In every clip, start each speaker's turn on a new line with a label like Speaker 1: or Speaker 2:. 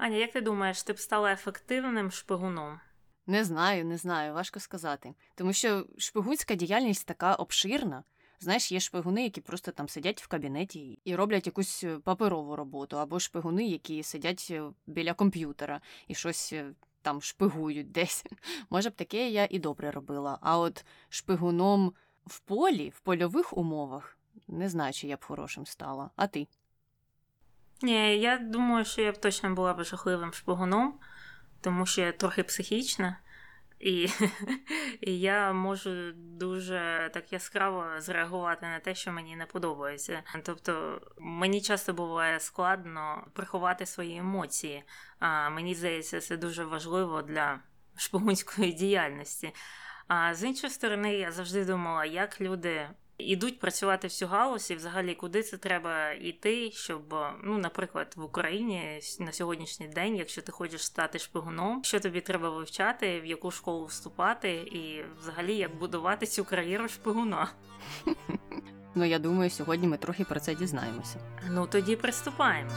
Speaker 1: Аня, як ти думаєш, ти б стала ефективним шпигуном?
Speaker 2: Не знаю, не знаю, важко сказати. Тому що шпигунська діяльність така обширна. Знаєш, є шпигуни, які просто там сидять в кабінеті і роблять якусь е, паперову роботу, або шпигуни, які сидять е, біля комп'ютера і щось е, там шпигують десь. Може б таке я і добре робила. А от шпигуном в полі, в польових умовах, не знаю, чи я б хорошим стала. А ти?
Speaker 1: Ні, я думаю, що я б точно була б жахливим шпигуном, тому що я трохи психічна. І і я можу дуже так яскраво зреагувати на те, що мені не подобається. Тобто мені часто буває складно приховати свої емоції. А Мені здається, це дуже важливо для шпигунської діяльності. А з іншої сторони, я завжди думала, як люди ідуть працювати всю галузь і взагалі куди це треба йти, щоб, ну, наприклад, в Україні на сьогоднішній день, якщо ти хочеш стати шпигуном, що тобі треба вивчати, в яку школу вступати, і взагалі як будувати цю кар'єру шпигуна.
Speaker 2: Ну я думаю, сьогодні ми трохи про це дізнаємося.
Speaker 1: Ну тоді приступаємо.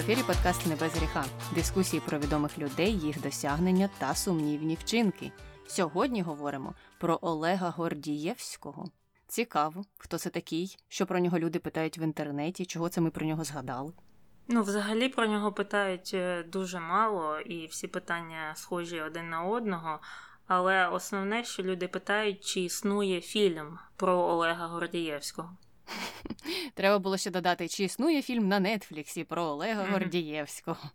Speaker 2: Ефірі подкаст «Не без гріха. Дискусії про відомих людей, їх досягнення та сумнівні вчинки. Сьогодні говоримо про Олега Гордієвського. Цікаво, хто це такий, що про нього люди питають в інтернеті, чого це ми про нього згадали.
Speaker 1: Ну, взагалі про нього питають е, дуже мало, і всі питання схожі один на одного. Але основне, що люди питають, чи існує фільм про Олега Гордієвського.
Speaker 2: Треба було ще додати, чи існує фільм на Нетфліксі про Олега mm-hmm. Гордієвського.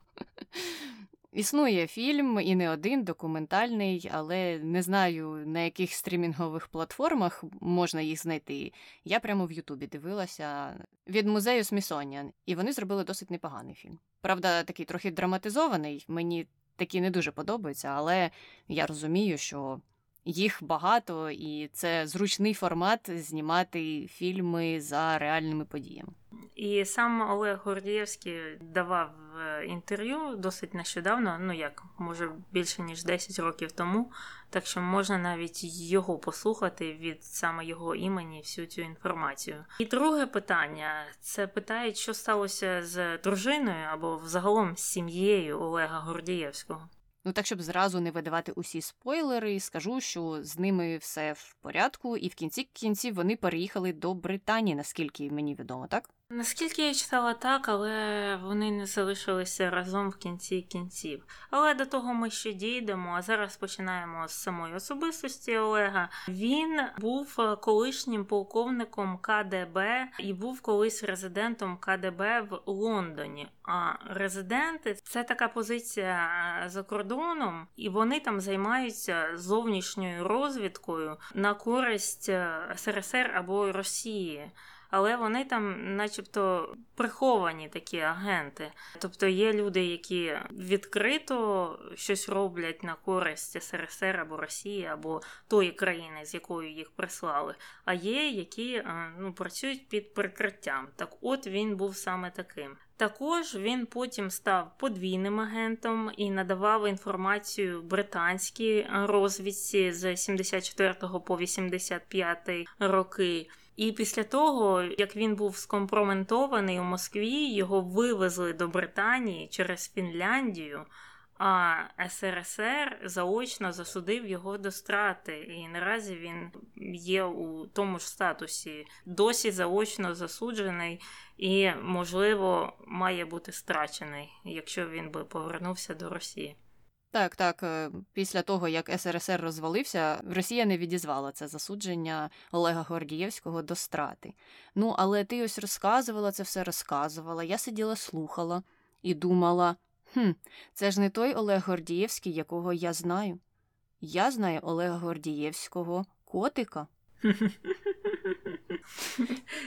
Speaker 2: Існує фільм і не один документальний, але не знаю, на яких стрімінгових платформах можна їх знайти. Я прямо в Ютубі дивилася від музею Смісоніан, і вони зробили досить непоганий фільм. Правда, такий трохи драматизований, мені такі не дуже подобаються, але я розумію, що їх багато, і це зручний формат знімати фільми за реальними подіями.
Speaker 1: І сам Олег Гордієвський давав е, інтерв'ю досить нещодавно, ну як може більше ніж 10 років тому. Так що можна навіть його послухати від саме його імені всю цю інформацію. І друге питання: це питають, що сталося з дружиною або взагалом з сім'єю Олега Гордієвського.
Speaker 2: Ну так, щоб зразу не видавати усі спойлери, скажу, що з ними все в порядку, і в кінці кінців вони переїхали до Британії, наскільки мені відомо, так?
Speaker 1: Наскільки я читала так, але вони не залишилися разом в кінці кінців. Але до того ми ще дійдемо. А зараз починаємо з самої особистості Олега. Він був колишнім полковником КДБ і був колись резидентом КДБ в Лондоні. А резиденти це така позиція за кордоном, і вони там займаються зовнішньою розвідкою на користь СРСР або Росії але вони там, начебто, приховані такі агенти. Тобто є люди, які відкрито щось роблять на користь СРСР або Росії, або тої країни, з якою їх прислали. А є, які е, ну, працюють під прикриттям. Так, от він був саме таким. Також він потім став подвійним агентом і надавав інформацію британській розвідці з 74 по 85 роки. І після того, як він був скомпроментований у Москві, його вивезли до Британії через Фінляндію. А СРСР заочно засудив його до страти, і наразі він є у тому ж статусі, досі заочно засуджений і, можливо, має бути страчений, якщо він би повернувся до Росії.
Speaker 2: Так, так. Е, після того, як СРСР розвалився, Росія не відізвала це засудження Олега Гордієвського до страти. Ну, але ти ось розказувала це все розказувала. Я сиділа, слухала і думала: хм, це ж не той Олег Гордієвський, якого я знаю. Я знаю Олега Гордієвського котика.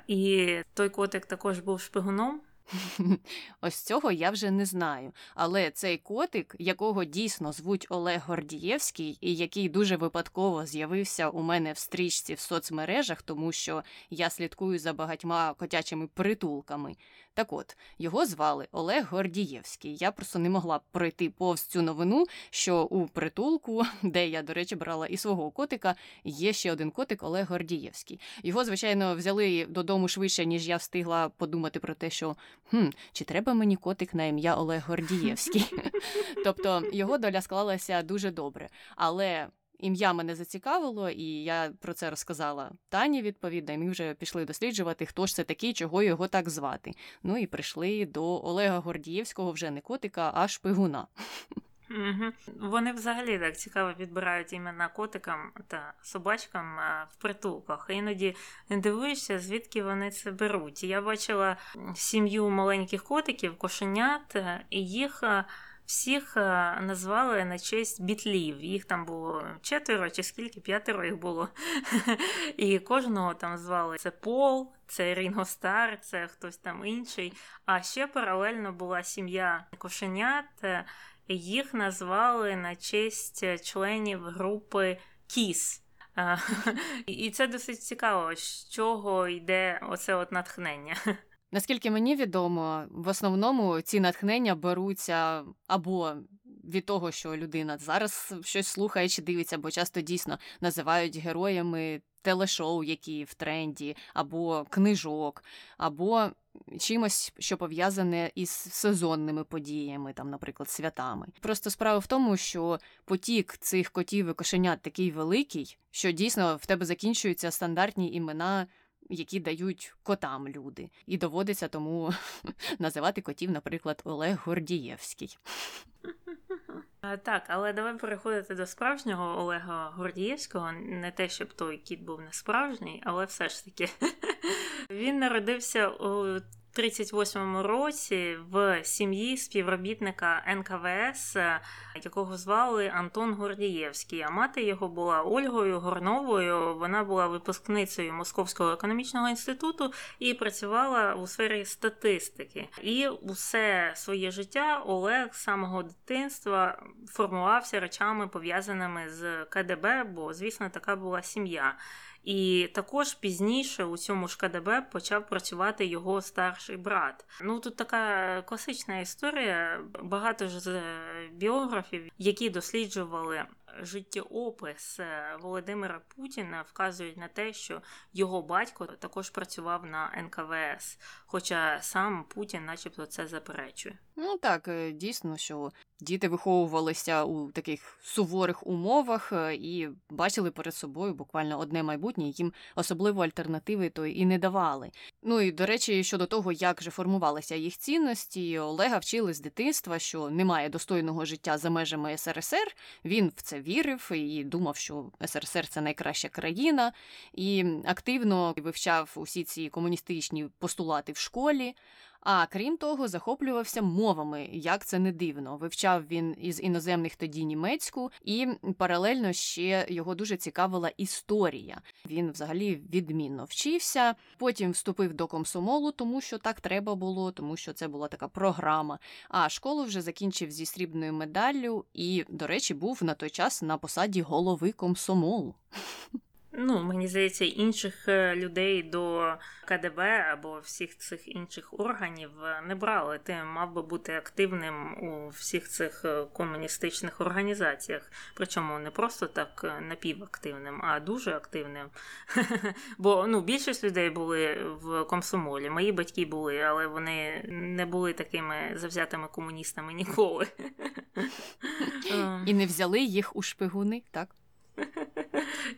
Speaker 1: І той котик також був шпигуном.
Speaker 2: Ось цього я вже не знаю. Але цей котик, якого дійсно звуть Олег Гордієвський, і який дуже випадково з'явився у мене в стрічці в соцмережах, тому що я слідкую за багатьма котячими притулками. Так от, його звали Олег Гордієвський. Я просто не могла пройти повз цю новину, що у притулку, де я, до речі, брала і свого котика, є ще один котик Олег Гордієвський. Його, звичайно, взяли додому швидше, ніж я встигла подумати про те, що хм, чи треба мені котик на ім'я Олег Гордієвський. Тобто його доля склалася дуже добре. Але ім'я мене зацікавило, і я про це розказала Тані, відповідно, і ми вже пішли досліджувати, хто ж це такий, чого його так звати. Ну і прийшли до Олега Гордієвського, вже не котика, а шпигуна.
Speaker 1: Угу. Вони взагалі так цікаво підбирають імена котикам та собачкам в притулках. Іноді дивуєшся, звідки вони це беруть. Я бачила сім'ю маленьких котиків, кошенят, і їх всіх назвали на честь бітлів. Їх там було четверо чи скільки, п'ятеро їх було. І кожного там звали це Пол, це Рінго Стар, це хтось там інший. А ще паралельно була сім'я кошенят. Їх назвали на честь членів групи Кіс. І це досить цікаво, з чого йде оце от натхнення.
Speaker 2: Наскільки мені відомо, в основному ці натхнення беруться або від того, що людина зараз щось слухає чи дивиться, бо часто дійсно називають героями телешоу, які в тренді, або книжок, або чимось, що пов'язане із сезонними подіями, там, наприклад, святами. Просто справа в тому, що потік цих котів і кошенят такий великий, що дійсно в тебе закінчуються стандартні імена. Які дають котам люди, і доводиться тому називати котів, наприклад, Олег Гордієвський.
Speaker 1: Так, але давай переходити до справжнього Олега Гордієвського. Не те, щоб той кіт був не справжній, але все ж таки він народився у 38-му році в сім'ї співробітника НКВС, якого звали Антон Гордієвський. А мати його була Ольгою Горновою. Вона була випускницею Московського економічного інституту і працювала у сфері статистики. І усе своє життя Олег з самого дитинства формувався речами пов'язаними з КДБ, бо, звісно, така була сім'я. І також пізніше у цьому ж КДБ почав працювати його старший брат. Ну тут така класична історія. Багато ж з біографів, які досліджували життєопис Володимира Путіна, вказують на те, що його батько також працював на НКВС, хоча сам Путін, начебто, це заперечує.
Speaker 2: Ну так, дійсно, що діти виховувалися у таких суворих умовах і бачили перед собою буквально одне майбутнє, їм особливо альтернативи то і не давали. Ну і до речі, щодо того, як же формувалися їх цінності, Олега вчили з дитинства, що немає достойного життя за межами СРСР. Він в це вірив і думав, що СРСР це найкраща країна, і активно вивчав усі ці комуністичні постулати в школі. А крім того, захоплювався мовами, як це не дивно. Вивчав він із іноземних тоді німецьку, і паралельно ще його дуже цікавила історія. Він взагалі відмінно вчився. Потім вступив до комсомолу, тому що так треба було, тому що це була така програма. А школу вже закінчив зі срібною медаллю і, до речі, був на той час на посаді голови комсомолу.
Speaker 1: Ну, мені здається, інших е, людей до КДБ або всіх цих інших органів е, не брали. Ти мав би бути активним у всіх цих е, комуністичних організаціях. Причому не просто так напівактивним, а дуже активним. Бо ну, більшість людей були в комсомолі. Мої батьки були, але вони не були такими завзятими комуністами ніколи.
Speaker 2: І не взяли їх у шпигуни, так?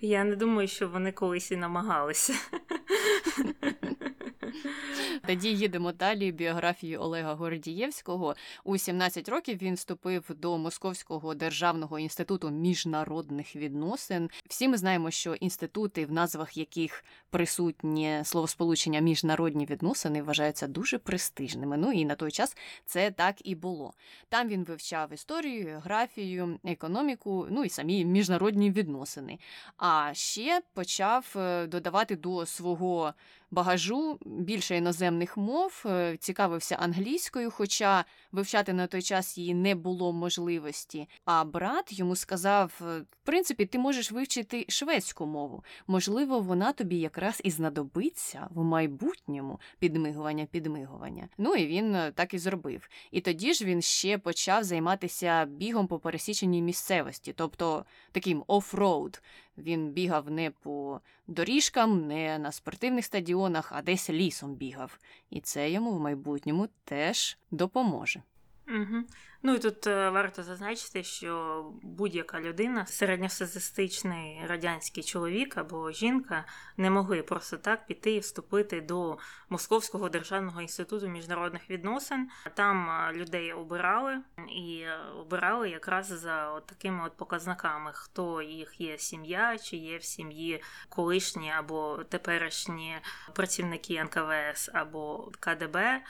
Speaker 1: Я не думаю, що вони колись і намагалися.
Speaker 2: Тоді їдемо далі. Біографії Олега Гордієвського. У 17 років він вступив до Московського державного інституту міжнародних відносин. Всі ми знаємо, що інститути, в назвах яких присутнє словосполучення міжнародні відносини, вважаються дуже престижними. Ну і на той час це так і було. Там він вивчав історію, географію, економіку, ну і самі міжнародні відносини. А ще почав додавати до свого багажу більше іноземних мов, е, цікавився англійською, хоча вивчати на той час її не було можливості. А брат йому сказав: е, в принципі, ти можеш вивчити шведську мову. Можливо, вона тобі якраз і знадобиться в майбутньому підмигування, підмигування. Ну і він е, так і зробив. І тоді ж він ще почав займатися бігом по пересіченій місцевості, тобто таким офроуд. Він бігав не по доріжкам, не на спортивних стадіонах, а десь лісом бігав. І це йому в майбутньому теж допоможе.
Speaker 1: Угу. Ну і тут е, варто зазначити, що будь-яка людина, середньостатистичний радянський чоловік або жінка, не могли просто так піти і вступити до Московського державного інституту міжнародних відносин. Там е, людей обирали і е, обирали якраз за от такими от показниками, хто їх є сім'я, чи є в сім'ї колишні або теперішні працівники НКВС або КДБ.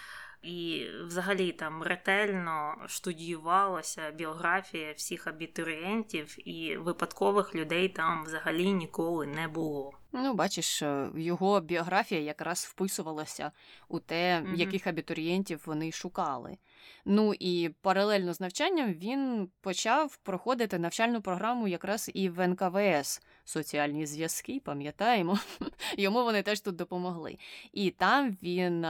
Speaker 1: І взагалі там ретельно штудіювалася біографія всіх абітурієнтів, і випадкових людей там взагалі ніколи не було.
Speaker 2: Ну, бачиш, е, його біографія якраз вписувалася у те,
Speaker 1: Мгм.
Speaker 2: яких абітурієнтів вони шукали. Ну і паралельно з навчанням він почав проходити навчальну програму якраз і в НКВС. Соціальні зв'язки, пам'ятаємо. Йому вони теж тут допомогли. І там він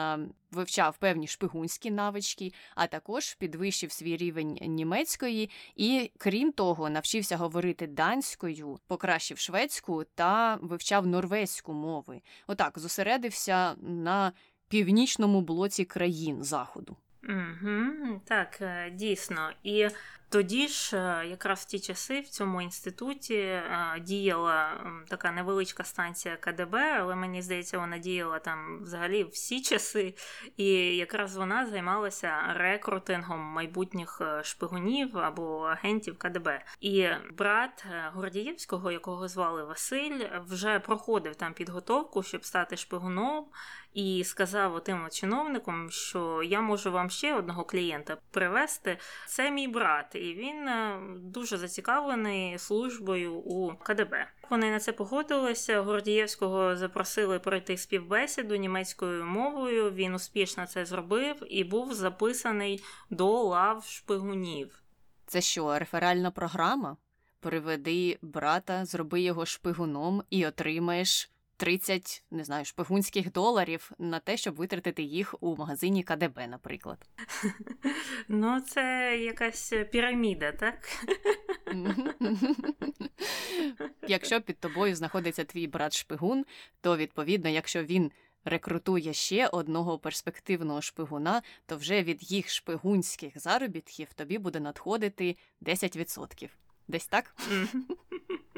Speaker 2: вивчав певні шпигунські навички, а також підвищив свій рівень німецької і, крім того, навчився говорити данською, покращив шведську та вивчав норвезьку мови. Отак зосередився на північному блоці країн заходу.
Speaker 1: Угу, так, е, дійсно. І тоді ж, е, якраз в ті часи, в цьому інституті е, діяла така невеличка станція КДБ, але мені здається, вона діяла там взагалі всі часи. І якраз вона займалася рекрутингом майбутніх е, шпигунів або агентів КДБ. І брат Гордієвського, якого звали Василь, вже проходив там підготовку, щоб стати шпигуном. І сказав отим от чиновникам, що я можу вам ще одного клієнта привезти. Це мій брат, і він е, дуже зацікавлений службою у КДБ. Вони на це погодилися. Гордієвського запросили пройти співбесіду німецькою мовою. Він успішно це зробив і був записаний до лав шпигунів.
Speaker 2: Це що, реферальна програма? Приведи брата, зроби його шпигуном і отримаєш 30, не знаю, шпигунських доларів на те, щоб витратити їх у магазині КДБ, наприклад.
Speaker 1: Ну, це якась піраміда, так?
Speaker 2: Якщо під тобою знаходиться твій брат шпигун, то відповідно, якщо він рекрутує ще одного перспективного шпигуна, то вже від їх шпигунських заробітків тобі буде надходити 10%. Десь так?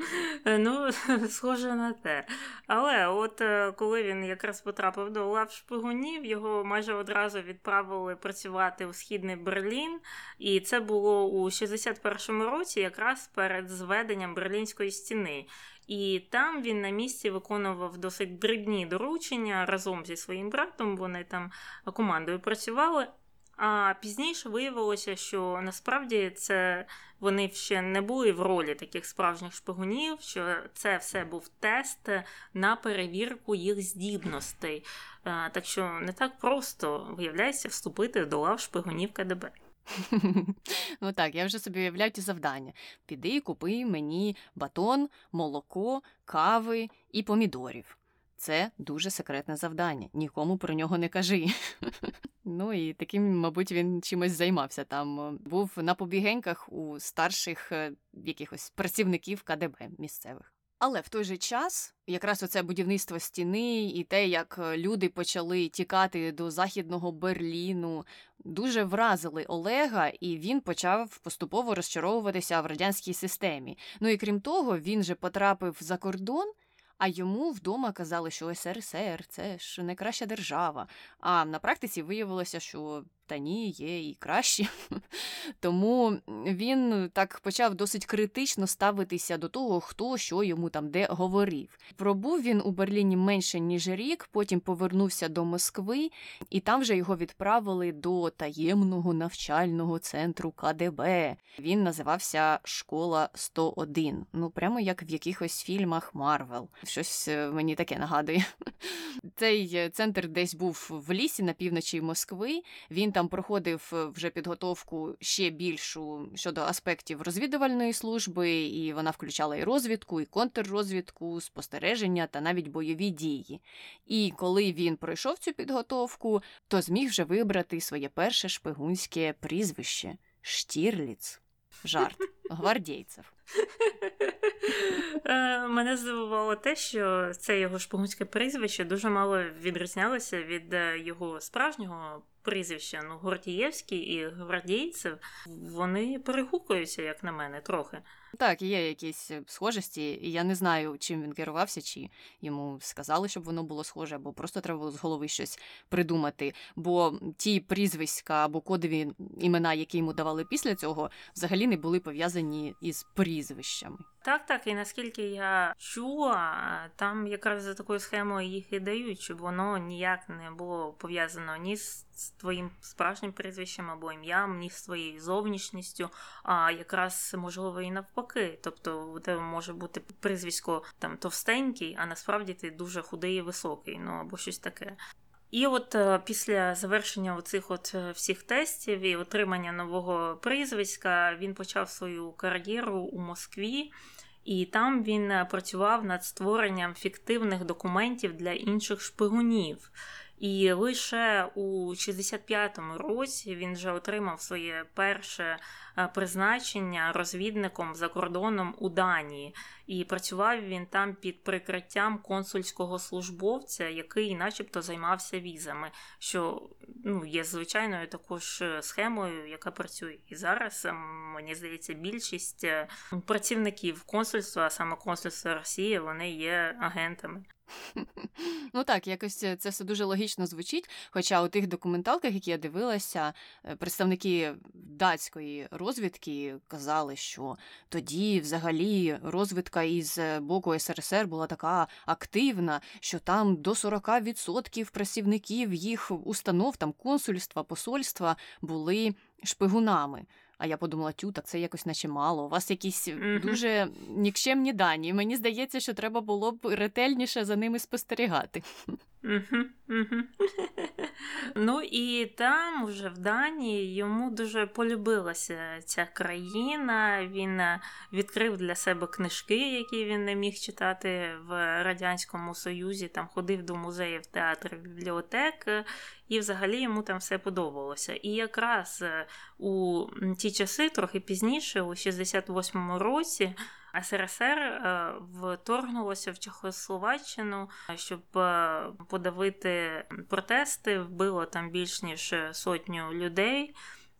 Speaker 1: Мгм. Ну, схоже на те. Але от е, коли він якраз потрапив до лав шпигунів, його майже одразу відправили працювати у східний Берлін, і це було у 61-му році, якраз перед зведенням Берлінської стіни. І там він на місці виконував досить дрібні доручення разом зі своїм братом. Вони там командою працювали. А пізніше виявилося, що насправді це вони ще не були в ролі таких справжніх шпигунів, що це все був тест на перевірку їх здібностей. Так що не так просто виявляється вступити до лав шпигунів КДБ.
Speaker 2: Ну так, я вже собі уявляю ті завдання. Піди купи мені батон, молоко, кави і помідорів. Це дуже секретне завдання. Нікому про нього не кажи. Ну і таким, мабуть, він чимось займався там. е, Був на побігеньках у старших е, якихось працівників КДБ місцевих. Але в той же час, якраз оце будівництво стіни і те, як е, люди почали тікати до західного Берліну, дуже вразили Олега, і він почав поступово розчаровуватися в радянській системі. Ну і крім того, він же потрапив за кордон. А йому вдома казали, що СРСР це ж найкраща держава. А на практиці виявилося, що та ні, є і кращі. Тому він так почав досить критично ставитися до того, хто що йому там де говорив. Пробув він у Берліні менше ніж рік, потім повернувся до Москви, і там вже його відправили до таємного навчального центру КДБ. Він називався Школа 101. Ну прямо як в якихось фільмах Marvel. Щось е, мені таке нагадує. Цей е, центр десь був в лісі на півночі Москви. Він там проходив е, вже підготовку ще більшу щодо аспектів розвідувальної служби, і вона включала і розвідку, і контррозвідку, спостереження та навіть бойові дії. І коли він пройшов цю підготовку, то зміг вже вибрати своє перше шпигунське прізвище Штірліц. Жарт гвардійців.
Speaker 1: Е, мене здивувало те, що це його шпигунське прізвище дуже мало відрізнялося від е, його справжнього прізвища. Ну, Гордієвський і гвардійцев вони перегукуються, як на мене, трохи.
Speaker 2: Так, є якісь е, схожості, і я не знаю, чим він керувався, чи йому сказали, щоб воно було схоже, або просто треба було з голови щось придумати. Бо ті прізвиська або кодові імена, які йому давали після цього, взагалі не були пов'язані із прізвищами.
Speaker 1: Так, так, і наскільки я чула, там якраз за такою схемою їх і дають, щоб воно ніяк не було пов'язано ні з твоїм справжнім прізвищем або ім'ям, ні з твоєю зовнішністю, а якраз можливо і навпаки. Тобто у тебе може бути прізвисько там товстенький, а насправді ти дуже худий і високий, ну або щось таке. І от е, після завершення оцих от е, всіх тестів і отримання нового прізвиська він почав свою кар'єру у Москві. І там він е, працював над створенням фіктивних документів для інших шпигунів. І лише у 65-му році він вже отримав своє перше е, призначення розвідником за кордоном у Данії. І працював він там під прикриттям консульського службовця, який, начебто, займався візами, що ну, є звичайною також е, схемою, яка працює і зараз. Ем, мені здається, більшість е, працівників консульства, а саме консульства Росії, вони є агентами.
Speaker 2: Ну так, якось це все дуже логічно звучить. Хоча у тих документалках, які я дивилася, е, представники датської розвідки казали, що тоді взагалі розвідка із е, боку СРСР була така активна, що там до 40% працівників їх установ, там консульства, посольства були шпигунами. А я подумала, тю, так це якось наче мало. У вас якісь mm-hmm. дуже нікчемні дані. Мені здається, що треба було б ретельніше за ними спостерігати.
Speaker 1: Ну і там, вже в Данії, йому дуже полюбилася ця країна. Він е, відкрив для себе книжки, які він не міг читати в Радянському Союзі. Там ходив до музеїв, театрів, бібліотек, і взагалі йому там все подобалося. І якраз е, у ті часи, трохи пізніше, у 68-му році. СРСР е, вторгнулося в Чехословаччину, щоб е, подавити протести. Вбило там більш ніж сотню людей.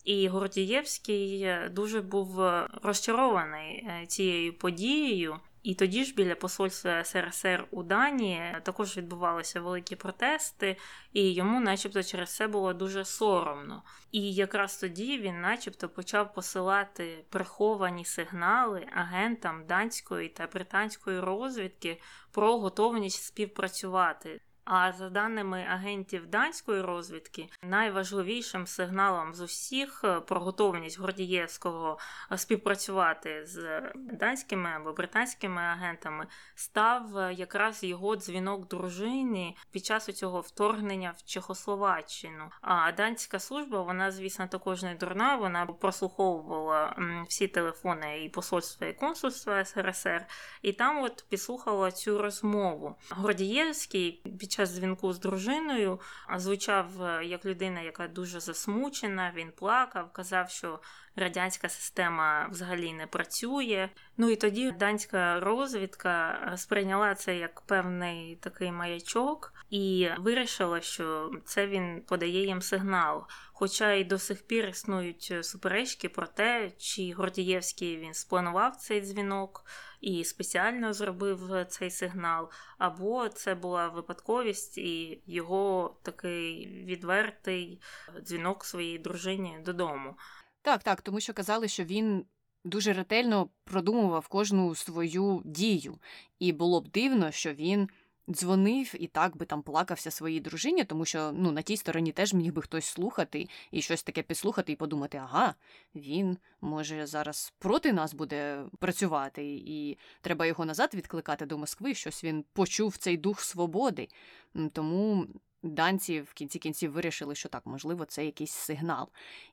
Speaker 1: І Гордієвський дуже був розчарований цією подією. І тоді ж біля посольства СРСР у Данії також відбувалися великі протести, і йому, начебто, через це було дуже соромно. І якраз тоді він, начебто, почав посилати приховані сигнали агентам данської та британської розвідки про готовність співпрацювати. А за даними агентів данської розвідки, найважливішим сигналом з усіх е, про готовність Гордієвського е, співпрацювати з данськими або британськими агентами став е, якраз його дзвінок дружині під час цього вторгнення в Чехословаччину. А данська служба, вона, звісно, також не дурна. Вона прослуховувала всі телефони і посольства і консульства СРСР, і там от підслухала цю розмову. Гордієвський під час час дзвінку з дружиною звучав е, як людина, яка дуже засмучена. Він плакав, казав, що радянська система взагалі не працює. Ну і тоді данська розвідка сприйняла це як певний такий маячок і вирішила, що це він подає їм сигнал. Хоча й до сих пір існують суперечки про те, чи Гордієвський він спланував цей дзвінок і спеціально зробив цей сигнал, або це була випадковість і його такий відвертий дзвінок своїй дружині додому.
Speaker 2: Так, так, тому що казали, що він дуже ретельно продумував кожну свою дію, і було б дивно, що він дзвонив і так би там плакався своїй дружині, тому що ну, на тій стороні теж міг би хтось слухати і щось таке підслухати і подумати, ага, він може зараз проти нас буде працювати, і треба його назад відкликати до Москви. Щось він почув цей дух свободи. Тому Данці в кінці кінців вирішили, що так, можливо, це якийсь сигнал.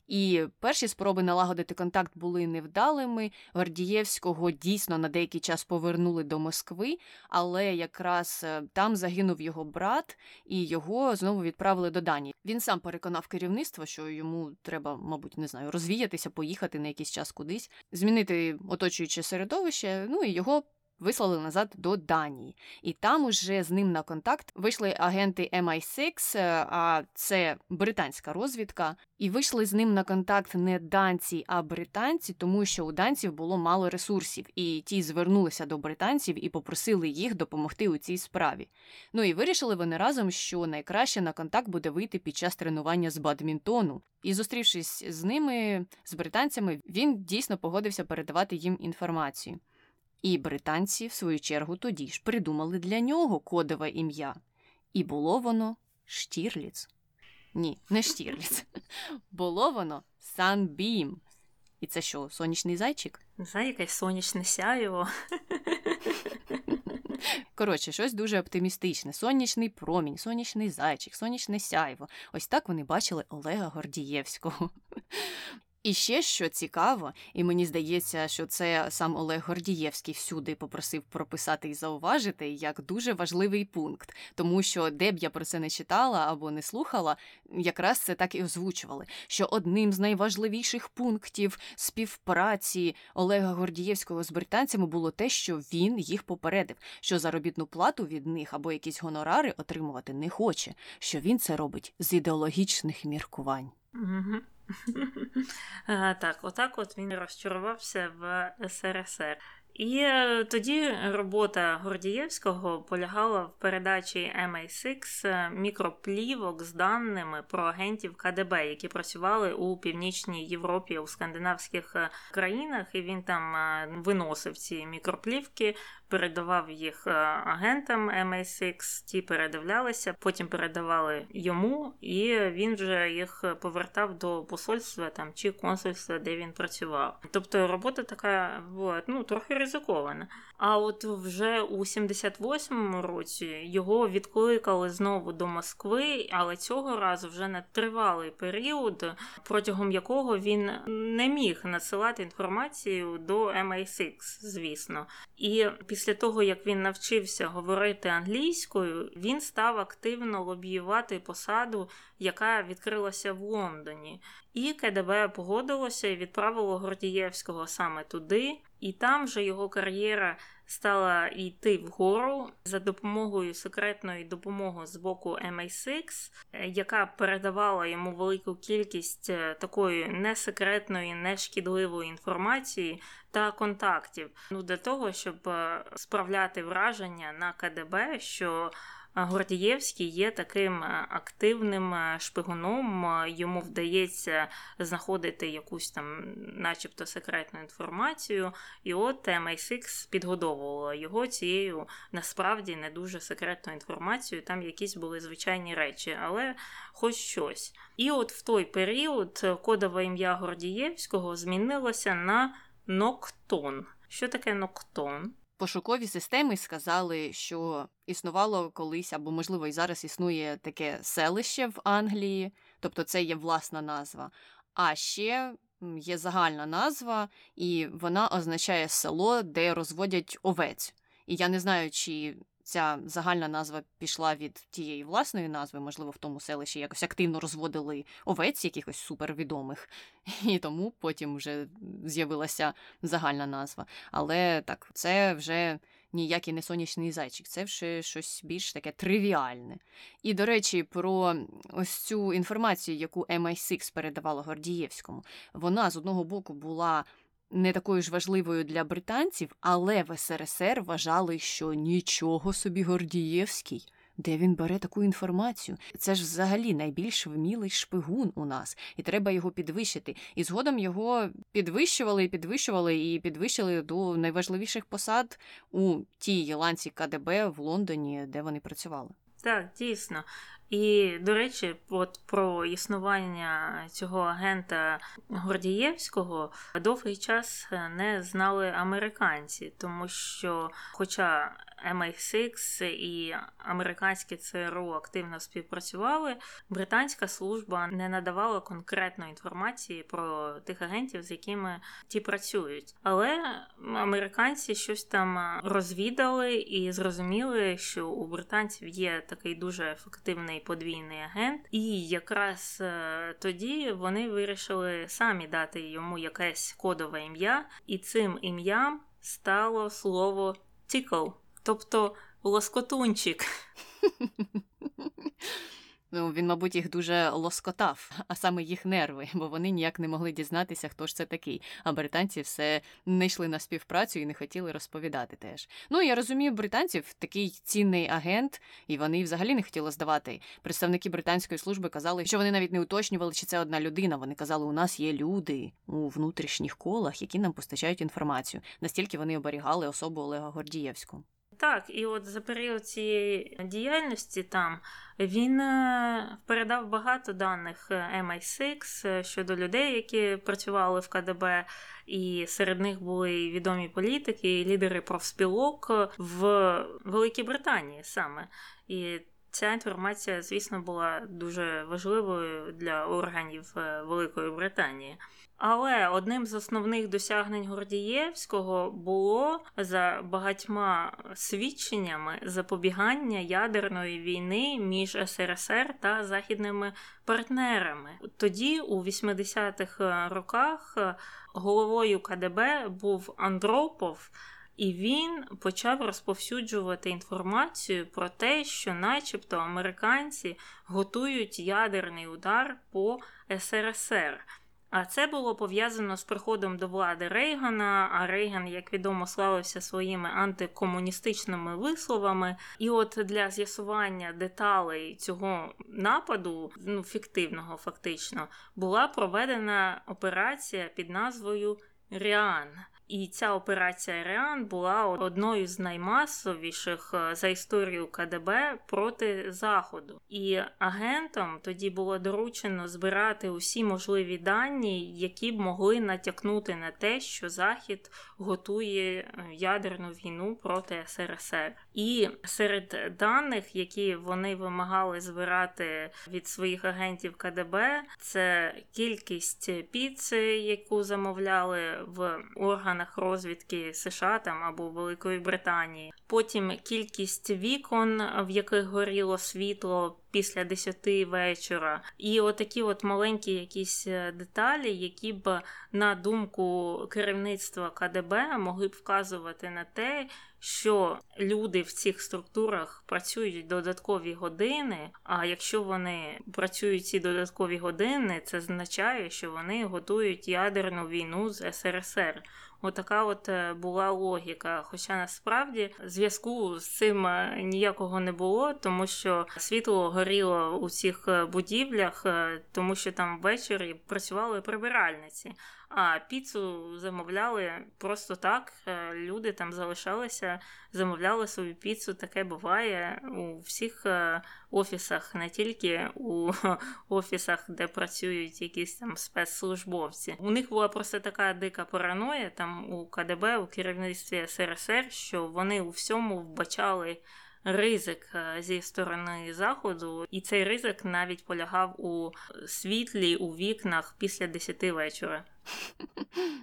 Speaker 2: І перші спроби налагодити контакт були невдалими. Гордієвського дійсно на деякий час повернули до Москви, але якраз е, там загинув його брат, і його знову відправили до Данії. Він сам переконав керівництво, що йому треба, мабуть, не знаю, розвіятися, поїхати на якийсь час кудись, змінити оточуюче середовище. Ну і його вислали назад до Данії. І там уже з ним на контакт вийшли агенти MI6, е, а це британська розвідка. І вийшли з ним на контакт не данці, а британці, тому що у данців було мало ресурсів, і ті звернулися до британців і попросили їх допомогти у цій справі. Ну і вирішили вони разом, що найкраще на контакт буде вийти під час тренування з бадмінтону. І зустрівшись з ними, з британцями, він дійсно погодився передавати їм інформацію. І британці, в свою чергу, тоді ж придумали для нього кодове ім'я. І було воно Штірліц. Ні, не Штірліц. Було воно Санбім. І це що, сонячний зайчик?
Speaker 1: Не знаю, якесь сонячне сяєво.
Speaker 2: Коротше, щось дуже оптимістичне. Сонячний промінь, сонячний зайчик, сонячне сяйво. Ось так вони бачили Олега Гордієвського. І ще що цікаво, і мені здається, що це сам Олег Гордієвський всюди попросив прописати і зауважити як дуже важливий пункт, тому що де б я про це не читала або не слухала, якраз це так і озвучували. Що одним з найважливіших пунктів співпраці Олега Гордієвського з британцями було те, що він їх попередив, що заробітну плату від них або якісь гонорари отримувати не хоче, що він це робить з ідеологічних міркувань.
Speaker 1: Угу. Так, отак от він розчарувався в СРСР. І е, тоді робота Гордієвського полягала в передачі MI6 е, мікроплівок з даними про агентів КДБ, які працювали у північній Європі у скандинавських е, країнах, і він там виносив ці мікроплівки, передавав їх агентам MI6, ті передивлялися, потім передавали йому, і він вже їх повертав до посольства там чи консульства, де він працював. Тобто робота така була ну трохи ризиковане. А от вже у 78-му році його відкликали знову до Москви, але цього разу вже на тривалий період, протягом якого він не міг надсилати інформацію до MI6, звісно. І після того, як він навчився говорити англійською, він став активно лобіювати посаду, яка відкрилася в Лондоні. І КДБ погодилося і відправило Гордієвського саме туди, і там вже його кар'єра стала йти вгору за допомогою секретної допомоги з боку MI6, яка передавала йому велику кількість е, такої несекретної, нешкідливої інформації та контактів. Ну для того, щоб е, справляти враження на КДБ, що Гордієвський є таким е, активним е, шпигуном, е, йому вдається знаходити якусь там, начебто, секретну інформацію, і от MI6 підгодовувала його цією насправді не дуже секретною інформацією. Там якісь були звичайні речі, але хоч щось. І от в той період кодове ім'я Гордієвського змінилося на Ноктон. Що таке Ноктон?
Speaker 2: Пошукові системи сказали, що існувало колись, або, можливо, і зараз існує таке селище в Англії, тобто це є власна назва. А ще є загальна назва, і вона означає село, де розводять овець. І я не знаю, чи ця загальна назва пішла від тієї власної назви, можливо, в тому селищі якось активно розводили овець, якихось супервідомих, і тому потім вже з'явилася загальна назва. Але так, це вже ніякий не сонячний зайчик, це вже щось більш таке тривіальне. І, до речі, про ось цю інформацію, яку MI6 передавала Гордієвському, вона з одного боку була. Не такою ж важливою для британців, але в СРСР вважали, що нічого собі Гордієвський де він бере таку інформацію? Це ж взагалі найбільш вмілий шпигун у нас, і треба його підвищити. І згодом його підвищували і підвищували і підвищили до найважливіших посад у тій ланці КДБ в Лондоні, де вони працювали.
Speaker 1: Так, дійсно. І, до речі, от про існування цього агента Гордієвського довгий час не знали американці, тому що, хоча MI6 і американське ЦРУ активно співпрацювали, британська служба не надавала конкретної інформації про тих агентів, з якими ті працюють. Але американці щось там розвідали і зрозуміли, що у британців є такий дуже ефективний подвійний агент, і якраз е, тоді вони вирішили самі дати йому якесь кодове ім'я, і цим ім'ям стало слово «tickle», тобто лоскотунчик.
Speaker 2: Ну, він, мабуть, їх дуже лоскотав, а саме їх нерви, бо вони ніяк не могли дізнатися, хто ж це такий. А британці все не йшли на співпрацю і не хотіли розповідати теж. Ну я розумію, британців такий цінний агент, і вони взагалі не хотіли здавати. Представники британської служби казали, що вони навіть не уточнювали, чи це одна людина. Вони казали, у нас є люди у внутрішніх колах, які нам постачають інформацію. Настільки вони оберігали особу Олега Гордієвського.
Speaker 1: Так, і от за період цієї діяльності там він е, передав багато даних MI6 е, щодо людей, які працювали в КДБ, і серед них були відомі політики, і лідери профспілок в Великій Британії саме. І Ця інформація, звісно, була дуже важливою для органів е, Великої Британії. Але одним з основних досягнень Гордієвського було за багатьма свідченнями запобігання ядерної війни між СРСР та західними партнерами. Тоді, у 80-х роках, головою КДБ був Андропов. І він почав розповсюджувати інформацію про те, що, начебто, американці готують ядерний удар по СРСР. А це було пов'язано з приходом до влади Рейгана. А Рейган, як відомо, славився своїми антикомуністичними висловами. І от для з'ясування деталей цього нападу, ну фіктивного фактично, була проведена операція під назвою Ріан. І ця операція Реан була одною з наймасовіших е, за історію КДБ проти Заходу. І агентам тоді було доручено збирати усі можливі дані, які б могли натякнути на те, що Захід готує е, ядерну війну проти СРСР. І серед даних, які вони вимагали збирати від своїх агентів КДБ, це кількість піци, яку замовляли в органах органах розвідки США там або Великої Британії. Потім кількість вікон, в яких горіло світло після 10 вечора, і отакі от маленькі якісь е, деталі, які б на думку керівництва КДБ могли б вказувати на те, що люди в цих структурах працюють додаткові години. А якщо вони працюють ці додаткові години, це означає, що вони готують ядерну війну з СРСР. Отака от е, була логіка. Хоча насправді зв'язку з цим е, ніякого не було, тому що світло горіло у цих е, будівлях, тому що там ввечері працювали прибиральниці. А піцу замовляли просто так. Люди там залишалися, замовляли свою піцу. Таке буває у всіх офісах, не тільки у офісах, де працюють якісь там спецслужбовці. У них була просто така дика параноя там у КДБ, у керівництві СРСР, що вони у всьому вбачали. Ризик е, зі сторони заходу, і цей ризик навіть полягав у світлі у вікнах після 10 вечора.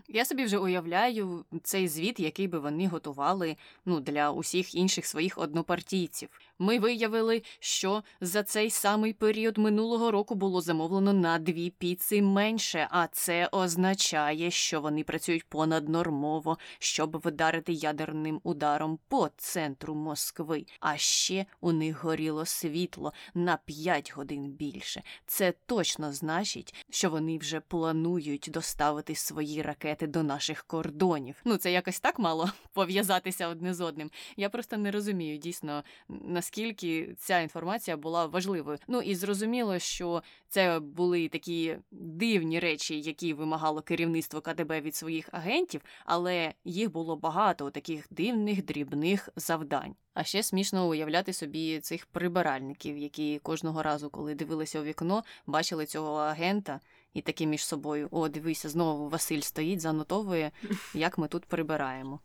Speaker 2: Я собі вже уявляю цей звіт, який би вони готували ну, для усіх інших своїх однопартійців. Ми виявили, що за цей самий період минулого року було замовлено на дві піци менше, а це означає, що вони працюють понаднормово, щоб вдарити ядерним ударом по центру Москви. А ще у них горіло світло на 5 годин більше. Це точно значить, що вони вже планують доставити свої ракети до наших кордонів. Ну це якось так мало пов'язатися одне з одним. Я просто не розумію дійсно наскільки ця інформація була важливою. Ну і зрозуміло, що це були такі дивні речі, які вимагало керівництво КДБ від своїх агентів, але їх було багато таких дивних дрібних завдань. А ще смішно уявляти собі цих прибиральників, які кожного разу, коли дивилися у вікно, бачили цього агента і такі між собою: о, дивися, знову Василь стоїть, занотовує, як ми тут прибираємо.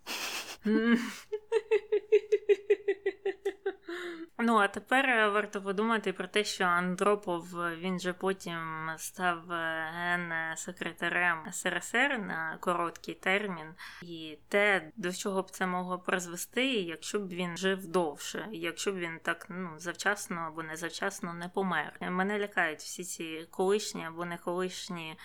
Speaker 1: Ну, а тепер е, варто подумати про те, що Андропов е, він же потім став е, генсекретарем СРСР на короткий термін, і те, до чого б це могло призвести, якщо б він жив довше, якщо б він так ну завчасно або не завчасно не помер. Мене лякають всі ці колишні або не колишні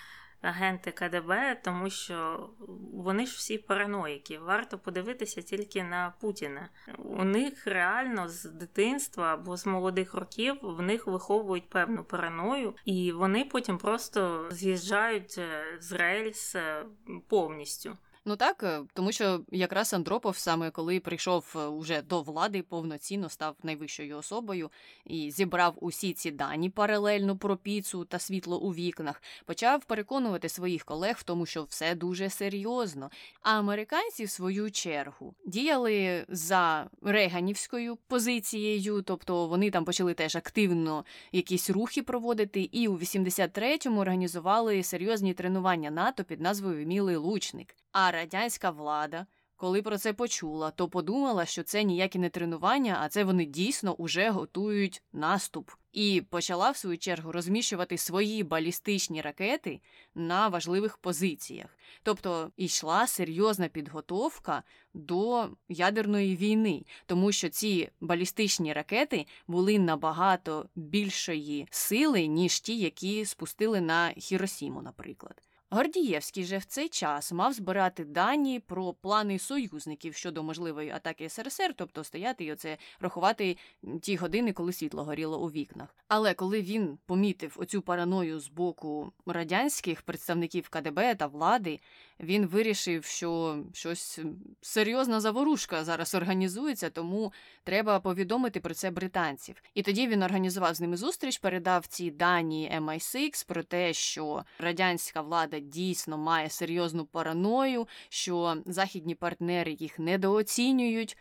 Speaker 1: агенти КДБ, тому що вони ж всі параноїки. Варто подивитися тільки на Путіна. У них реально з дитинства або з молодих років в них виховують певну параною, і вони потім просто з'їжджають е, з рельс е, повністю.
Speaker 2: Ну так, е, тому що якраз Андропов, саме коли прийшов е, уже до влади, повноцінно став найвищою особою і зібрав усі ці дані паралельно про піцу та світло у вікнах, почав переконувати своїх колег в тому, що все дуже серйозно. А американці, в свою чергу, діяли за Рейганівською позицією, тобто вони там почали теж активно якісь рухи проводити, і у 83-му організували серйозні тренування НАТО під назвою Мілий Лучник. А радянська влада, коли про це почула, то подумала, що це ніякі не тренування, а це вони дійсно уже готують наступ. І почала в свою чергу розміщувати свої балістичні ракети на важливих позиціях. Тобто йшла серйозна підготовка до ядерної війни, тому що ці балістичні ракети були набагато більшої сили, ніж ті, які спустили на Хіросіму, наприклад. Гордієвський же в цей час мав збирати дані про плани союзників щодо можливої атаки СРСР, тобто стояти і оце рахувати ті години, коли світло горіло у вікнах. Але коли він помітив оцю параною з боку радянських представників КДБ та влади, він вирішив, що щось серйозна заворушка зараз організується, тому треба повідомити про це британців. І тоді він організував з ними зустріч, передав ці дані MI6 про те, що радянська влада дійсно має серйозну параною, що західні партнери їх недооцінюють.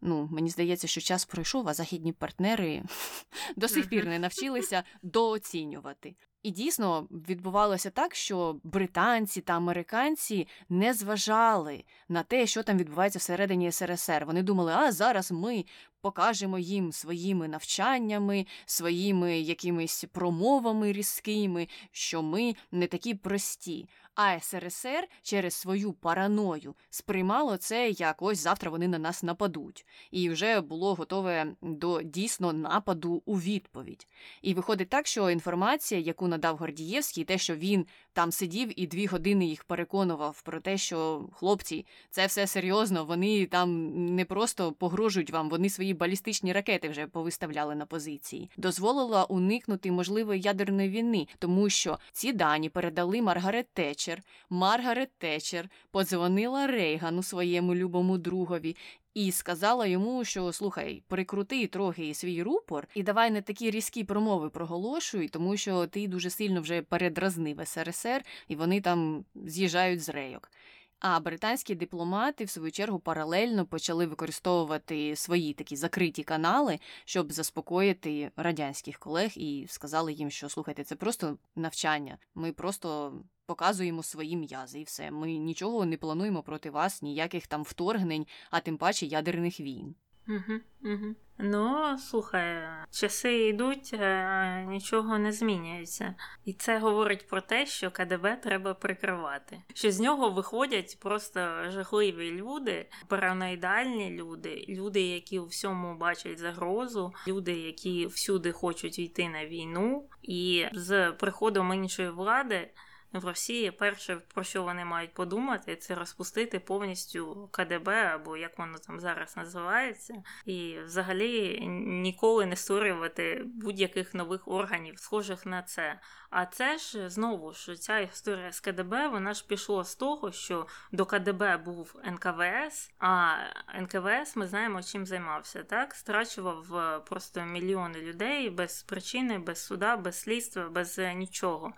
Speaker 2: Ну, мені здається, що час пройшов, а західні партнери до сих пір не навчилися дооцінювати. І дійсно відбувалося так, що британці та американці не зважали на те, що там відбувається всередині СРСР. Вони думали, а зараз ми покажемо їм своїми навчаннями, своїми якимись промовами різкими, що ми не такі прості. А СРСР через свою параною сприймало це як ось завтра вони на нас нападуть, і вже було готове до дійсно нападу у відповідь. І виходить так, що інформація, яку надав Гордієвський, те, що він там сидів і дві години їх переконував про те, що хлопці, це все серйозно, вони там не просто погрожують вам, вони свої балістичні ракети вже повиставляли на позиції, дозволила уникнути можливої ядерної війни, тому що ці дані передали Маргарет Тетчер. Маргарет Тетчер подзвонила Рейгану своєму любому другові. І сказала йому, що слухай, прикрути трохи свій рупор, і давай не такі різкі промови проголошуй, тому що ти дуже сильно вже передразнив СРСР, і вони там з'їжджають з рейок. А британські дипломати, в свою чергу, паралельно почали використовувати свої такі закриті канали, щоб заспокоїти радянських колег, і сказали їм, що слухайте, це просто навчання. Ми просто показуємо свої м'язи, і все. Ми нічого не плануємо проти вас, ніяких там вторгнень, а тим паче ядерних війн.
Speaker 1: Угу, угу. Ну, слухай, часи йдуть, а нічого не змінюється. І це говорить про те, що КДБ треба прикривати. Що з нього виходять просто жахливі люди, параноїдальні люди, люди, які у всьому бачать загрозу, люди, які всюди хочуть йти на війну, і з приходом іншої влади в Росії перше, про що вони мають подумати, це розпустити повністю КДБ або як воно там зараз називається, і взагалі ніколи не створювати будь-яких нових органів, схожих на це. А це ж знову ж ця історія з КДБ, вона ж пішла з того, що до КДБ був НКВС, а НКВС ми знаємо, чим займався. Так, страчував е, просто мільйони людей без причини, без суда, без слідства, без е, нічого.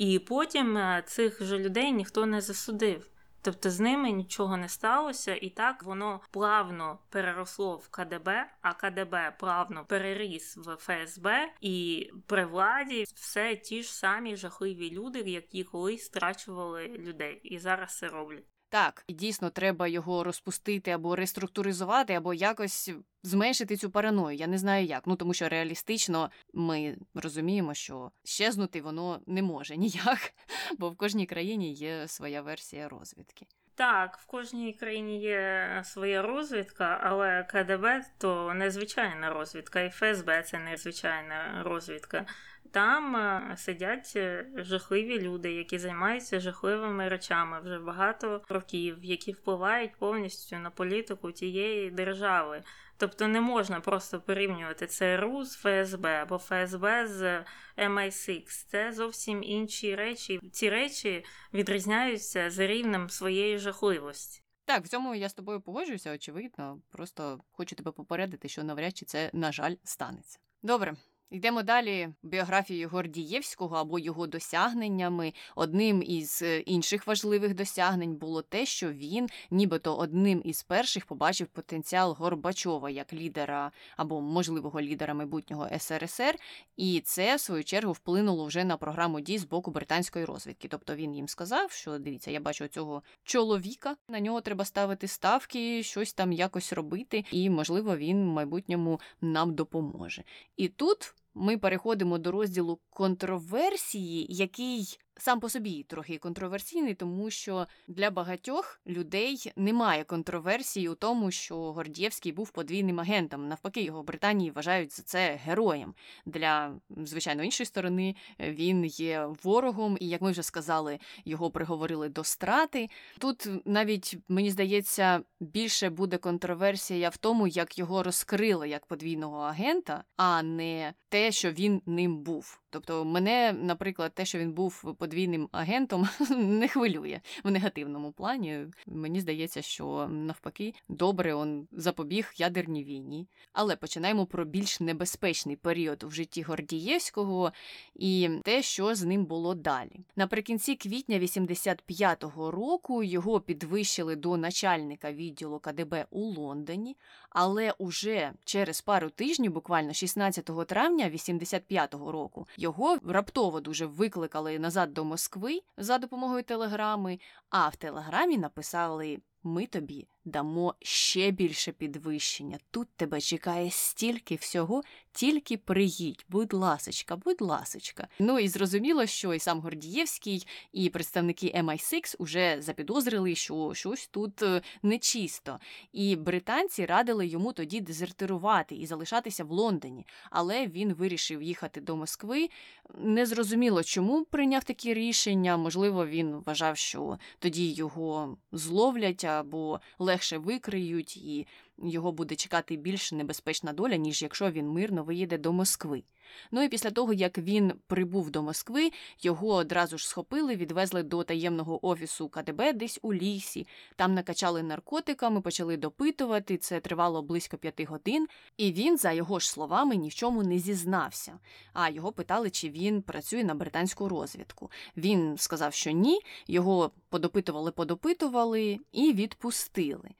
Speaker 1: І потім е, цих же людей ніхто не засудив. Тобто з ними нічого не сталося, і так воно плавно переросло в КДБ, а КДБ плавно переріс в ФСБ, і при владі все ті ж самі жахливі люди, які колись страчували людей, і зараз це роблять.
Speaker 2: Так, і дійсно треба його розпустити або реструктуризувати, або якось зменшити цю параною. Я не знаю як. Ну тому що реалістично ми розуміємо, що щезнути воно не може ніяк, бо в кожній країні є своя версія розвідки.
Speaker 1: Так, в кожній країні є своя розвідка, але КДБ то незвичайна розвідка, і ФСБ це незвичайна розвідка. Там е, сидять е, жахливі люди, які займаються жахливими речами вже багато років, які впливають повністю на політику тієї держави. Тобто не можна просто порівнювати ЦРУ з ФСБ або ФСБ з MI6. Це зовсім інші речі. Ці речі відрізняються за рівнем своєї жахливості.
Speaker 2: Так, в цьому я з тобою погоджуюся, очевидно. Просто хочу тебе попередити, що навряд чи це, на жаль, станеться. Добре, Йдемо далі біографією Гордієвського або його досягненнями. Одним із е, інших важливих досягнень було те, що він, нібито одним із перших, побачив потенціал Горбачова як лідера або можливого лідера майбутнього СРСР, і це в свою чергу вплинуло вже на програму дій з боку британської розвідки. Тобто він їм сказав, що дивіться, я бачу цього чоловіка, на нього треба ставити ставки, щось там якось робити, і можливо він в майбутньому нам допоможе. І тут ми переходимо до розділу контроверсії, який сам по собі трохи контроверсійний, тому що для багатьох людей немає контроверсії у тому, що Гордієвський був подвійним агентом. Навпаки, його в Британії вважають за це героєм. Для звичайно іншої сторони він є ворогом, і як ми вже сказали, його приговорили до страти. Тут навіть мені здається більше буде контроверсія в тому, як його розкрили як подвійного агента, а не те, що він ним був. Тобто, мене, наприклад, те, що він був подвійним агентом, не хвилює в негативному плані. Мені здається, що навпаки добре он запобіг ядерній війні. Але починаємо про більш небезпечний період в житті Гордієвського і те, що з ним було далі. Наприкінці квітня 85-го року його підвищили до начальника відділу КДБ у Лондоні, але уже через пару тижнів, буквально 16 травня 85-го року, його раптово дуже викликали назад до Москви за допомогою телеграми, а в телеграмі написали: Ми тобі дамо ще більше підвищення. Тут тебе чекає стільки всього, тільки приїдь, будь ласочка, будь ласочка. Ну і зрозуміло, що і сам Гордієвський, і представники MI6 уже запідозрили, що щось тут е, нечисто. І британці радили йому тоді дезертирувати і залишатися в Лондоні. Але він вирішив їхати до Москви. Незрозуміло, чому прийняв такі рішення. Можливо, він вважав, що тоді його зловлять або легше викриють, і його буде чекати більш небезпечна доля, ніж якщо він мирно виїде до Москви. Ну і після того, як він прибув до Москви, його одразу ж схопили, відвезли до таємного офісу КДБ десь у лісі. Там накачали наркотиками, почали допитувати. Це тривало близько п'яти годин. І він, за його ж словами, ні в чому не зізнався. А його питали, чи він працює на британську розвідку. Він сказав, що ні. Його подопитували, подопитували і відпустили.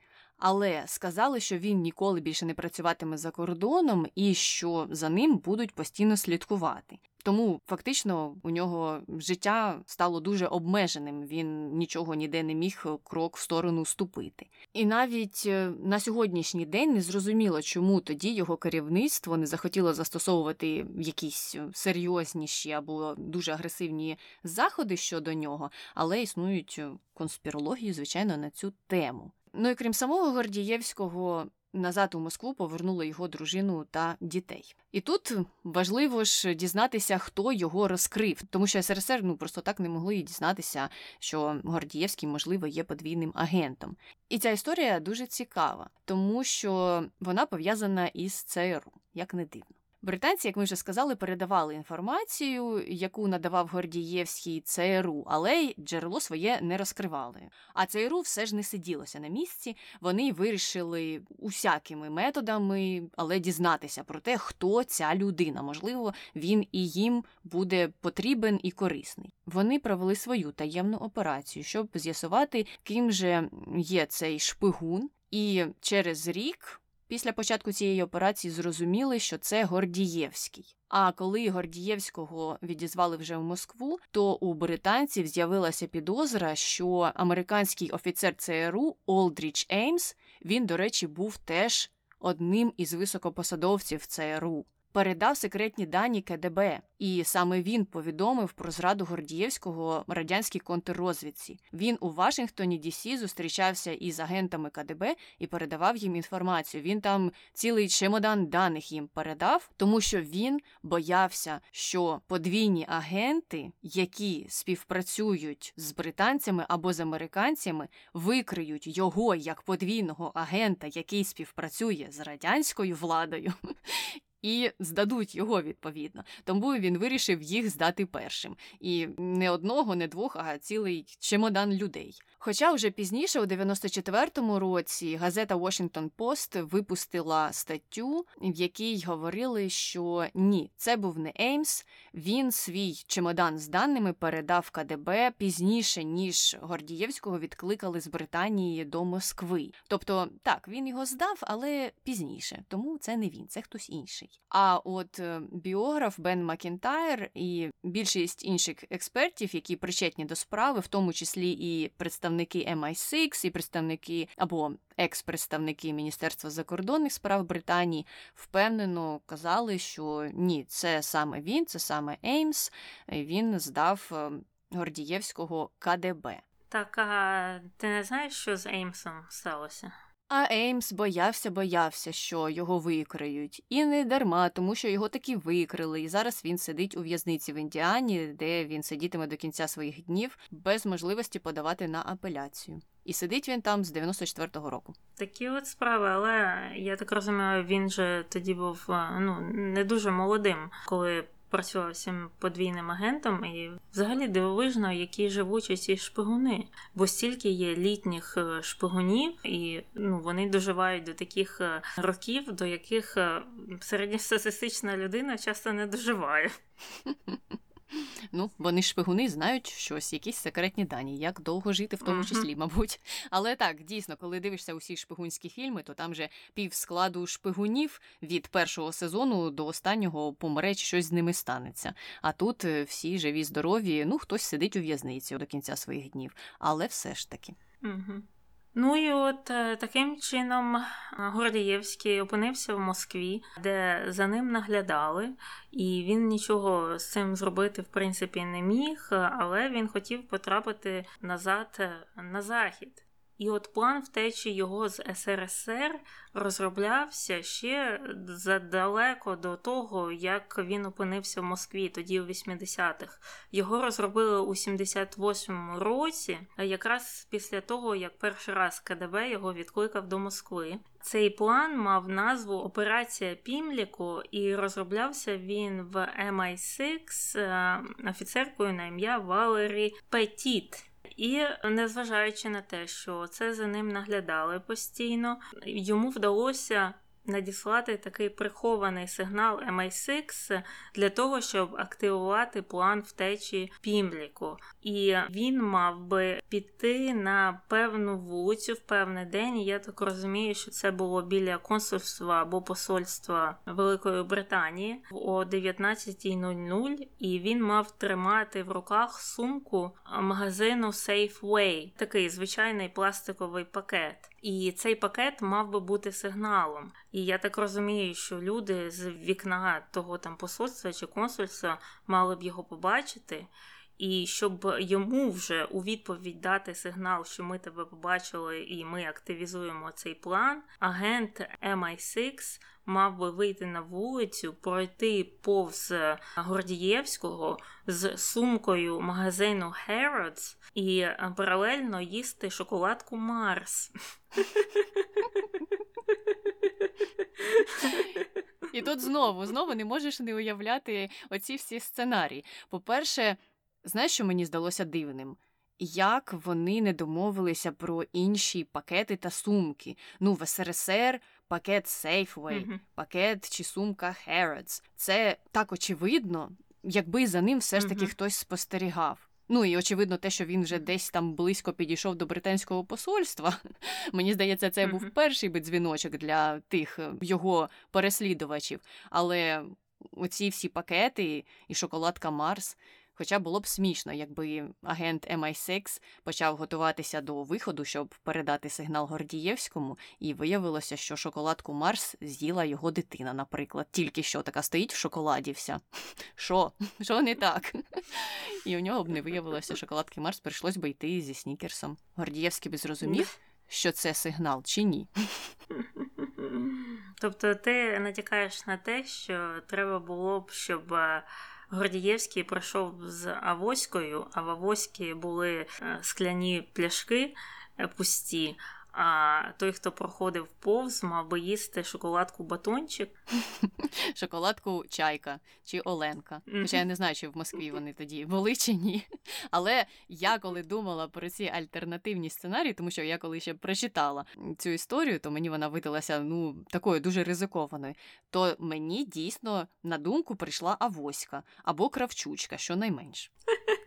Speaker 2: Але сказали, що він ніколи більше не працюватиме за кордоном і що за ним будуть постійно слідкувати. Тому фактично у нього життя стало дуже обмеженим. Він нічого ніде не міг крок в сторону ступити. І навіть е, на сьогоднішній день не зрозуміло, чому тоді його керівництво не захотіло застосовувати якісь серйозніші або дуже агресивні заходи щодо нього, але існують конспірології, звичайно, на цю тему. Ну і крім самого Гордієвського, назад у Москву повернули його дружину та дітей. І тут важливо ж дізнатися, хто його розкрив, тому що СРСР ну просто так не могли дізнатися, що Гордієвський, можливо, є подвійним агентом. І ця історія дуже цікава, тому що вона пов'язана із ЦРУ, як не дивно. Британці, як ми вже сказали, передавали інформацію, яку надавав Гордієвський ЦРУ, але й джерело своє не розкривали. А ЦРУ все ж не сиділося на місці. Вони вирішили усякими методами, але дізнатися про те, хто ця людина. Можливо, він і їм буде потрібен і корисний. Вони провели свою таємну операцію, щоб з'ясувати, ким же є цей шпигун, і через рік. Після початку цієї операції зрозуміли, що це Гордієвський. А коли Гордієвського відізвали вже в Москву, то у британців з'явилася підозра, що американський офіцер ЦРУ Олдріч Еймс він, до речі, був теж одним із високопосадовців ЦРУ передав секретні дані КДБ, і саме він повідомив про зраду Гордієвського радянській контррозвідці. Він у Вашингтоні Дісі зустрічався із агентами КДБ і передавав їм інформацію. Він там цілий чемодан даних їм передав, тому що він боявся, що подвійні агенти, які співпрацюють з британцями або з американцями, викриють його як подвійного агента, який співпрацює з радянською владою і здадуть його відповідно. Тому він вирішив їх здати першим. І не одного, не двох, а цілий чемодан людей. Хоча вже пізніше, у 94-му році, газета Washington Post випустила статтю, в якій говорили, що ні, це був не Еймс. Він свій чемодан з даними передав КДБ пізніше, ніж Гордієвського відкликали з Британії до Москви. Тобто, так, він його здав, але пізніше, тому це не він, це хтось інший. А от е, біограф Бен Макінтайр і більшість інших експертів, які причетні до справи, в тому числі і представники MI6, і представники або екс-представники Міністерства закордонних справ Британії, впевнено казали, що ні, це саме він, це саме Еймс. Він здав е, Гордієвського КДБ.
Speaker 1: Так, а ти не знаєш, що з Еймсом сталося?
Speaker 2: А Еймс боявся, боявся, що його викриють. І не дарма, тому що його таки викрили. І зараз він сидить у в'язниці в Індіані, де він сидітиме до кінця своїх днів без можливості подавати на апеляцію. І сидить він там з 94-го року.
Speaker 1: Такі от справи, але я так розумію, він же тоді був ну не дуже молодим, коли працював цим подвійним агентом, і взагалі дивовижно, які живучі ці шпигуни. Бо стільки є літніх е, шпигунів, і ну вони доживають до таких е, років, до яких е, середньостатистична людина часто не доживає.
Speaker 2: Ну, вони шпигуни знають щось, якісь секретні дані, як довго жити, в тому числі, мабуть. Але так, дійсно, коли дивишся усі шпигунські фільми, то там же пів складу шпигунів від першого сезону до останнього помре, чи щось з ними станеться. А тут е, всі живі, здорові, ну хтось сидить у в'язниці до кінця своїх днів, але все ж таки.
Speaker 1: Угу. Ну і от е, таким чином е, Гордієвський опинився в Москві, де за ним наглядали, і він нічого з цим зробити в принципі не міг, але він хотів потрапити назад е, на захід. І от план втечі його з СРСР розроблявся ще задалеко до того, як він опинився в Москві, тоді у 80-х. Його розробили у 78-му році, якраз після того, як перший раз КДБ його відкликав до Москви. Цей план мав назву Операція Пімліку, і розроблявся він в MI6 е, офіцеркою на ім'я Валері Петіт. І незважаючи на те, що це за ним наглядали постійно, йому вдалося надіслати такий прихований сигнал MI6 для того, щоб активувати план втечі Пімліку. І він мав би піти на певну вулицю в певний день. Я так розумію, що це було біля консульства або посольства Великої Британії о 19.00, і він мав тримати в руках сумку магазину Safeway, такий звичайний пластиковий пакет. І цей пакет мав би бути сигналом. І я так розумію, що люди з вікна того там посольства чи консульства мали б його побачити. І щоб йому вже у відповідь дати сигнал, що ми тебе побачили, і ми активізуємо цей план, агент MI6 мав би вийти на вулицю, пройти повз Гордієвського з сумкою магазину Harrods і паралельно їсти шоколадку Марс.
Speaker 2: І тут знову знову не можеш не уявляти оці всі сценарії. По-перше, знаєш, що мені здалося дивним? Як вони не домовилися про інші пакети та сумки? Ну, в СРСР пакет Safeway,
Speaker 1: Мгм.
Speaker 2: пакет чи сумка Harrods. Це так очевидно, якби за ним все ж таки
Speaker 1: Мгм.
Speaker 2: хтось спостерігав. Ну і очевидно, те, що він вже десь там близько підійшов до британського посольства. Мені здається, це був перший би дзвіночок для тих е, його переслідувачів. Але оці всі пакети і шоколадка Марс. Хоча було б смішно, якби агент MI6 почав готуватися до виходу, щоб передати сигнал Гордієвському, і виявилося, що шоколадку Марс з'їла його дитина, наприклад. Тільки що така стоїть в шоколаді вся. Що? Що не так? І у нього б не виявилося шоколадки Марс, прийшлось би йти зі снікерсом. Гордієвський би зрозумів, що це сигнал чи ні.
Speaker 1: Тобто ти натякаєш на те, що треба було б, щоб е, Гордієвський пройшов з Авоською, а в Авоські були е, скляні пляшки е, пусті. А той, хто проходив повз, мав би їсти шоколадку батончик.
Speaker 2: Шоколадку чайка чи Оленка. Хоча я не знаю, чи в Москві вони тоді були чи ні. Але я коли думала про ці альтернативні сценарії, тому що я коли ще прочитала цю історію, то мені вона видалася ну такою дуже ризикованою. То мені дійсно на думку прийшла авоська або кравчучка, щонайменш.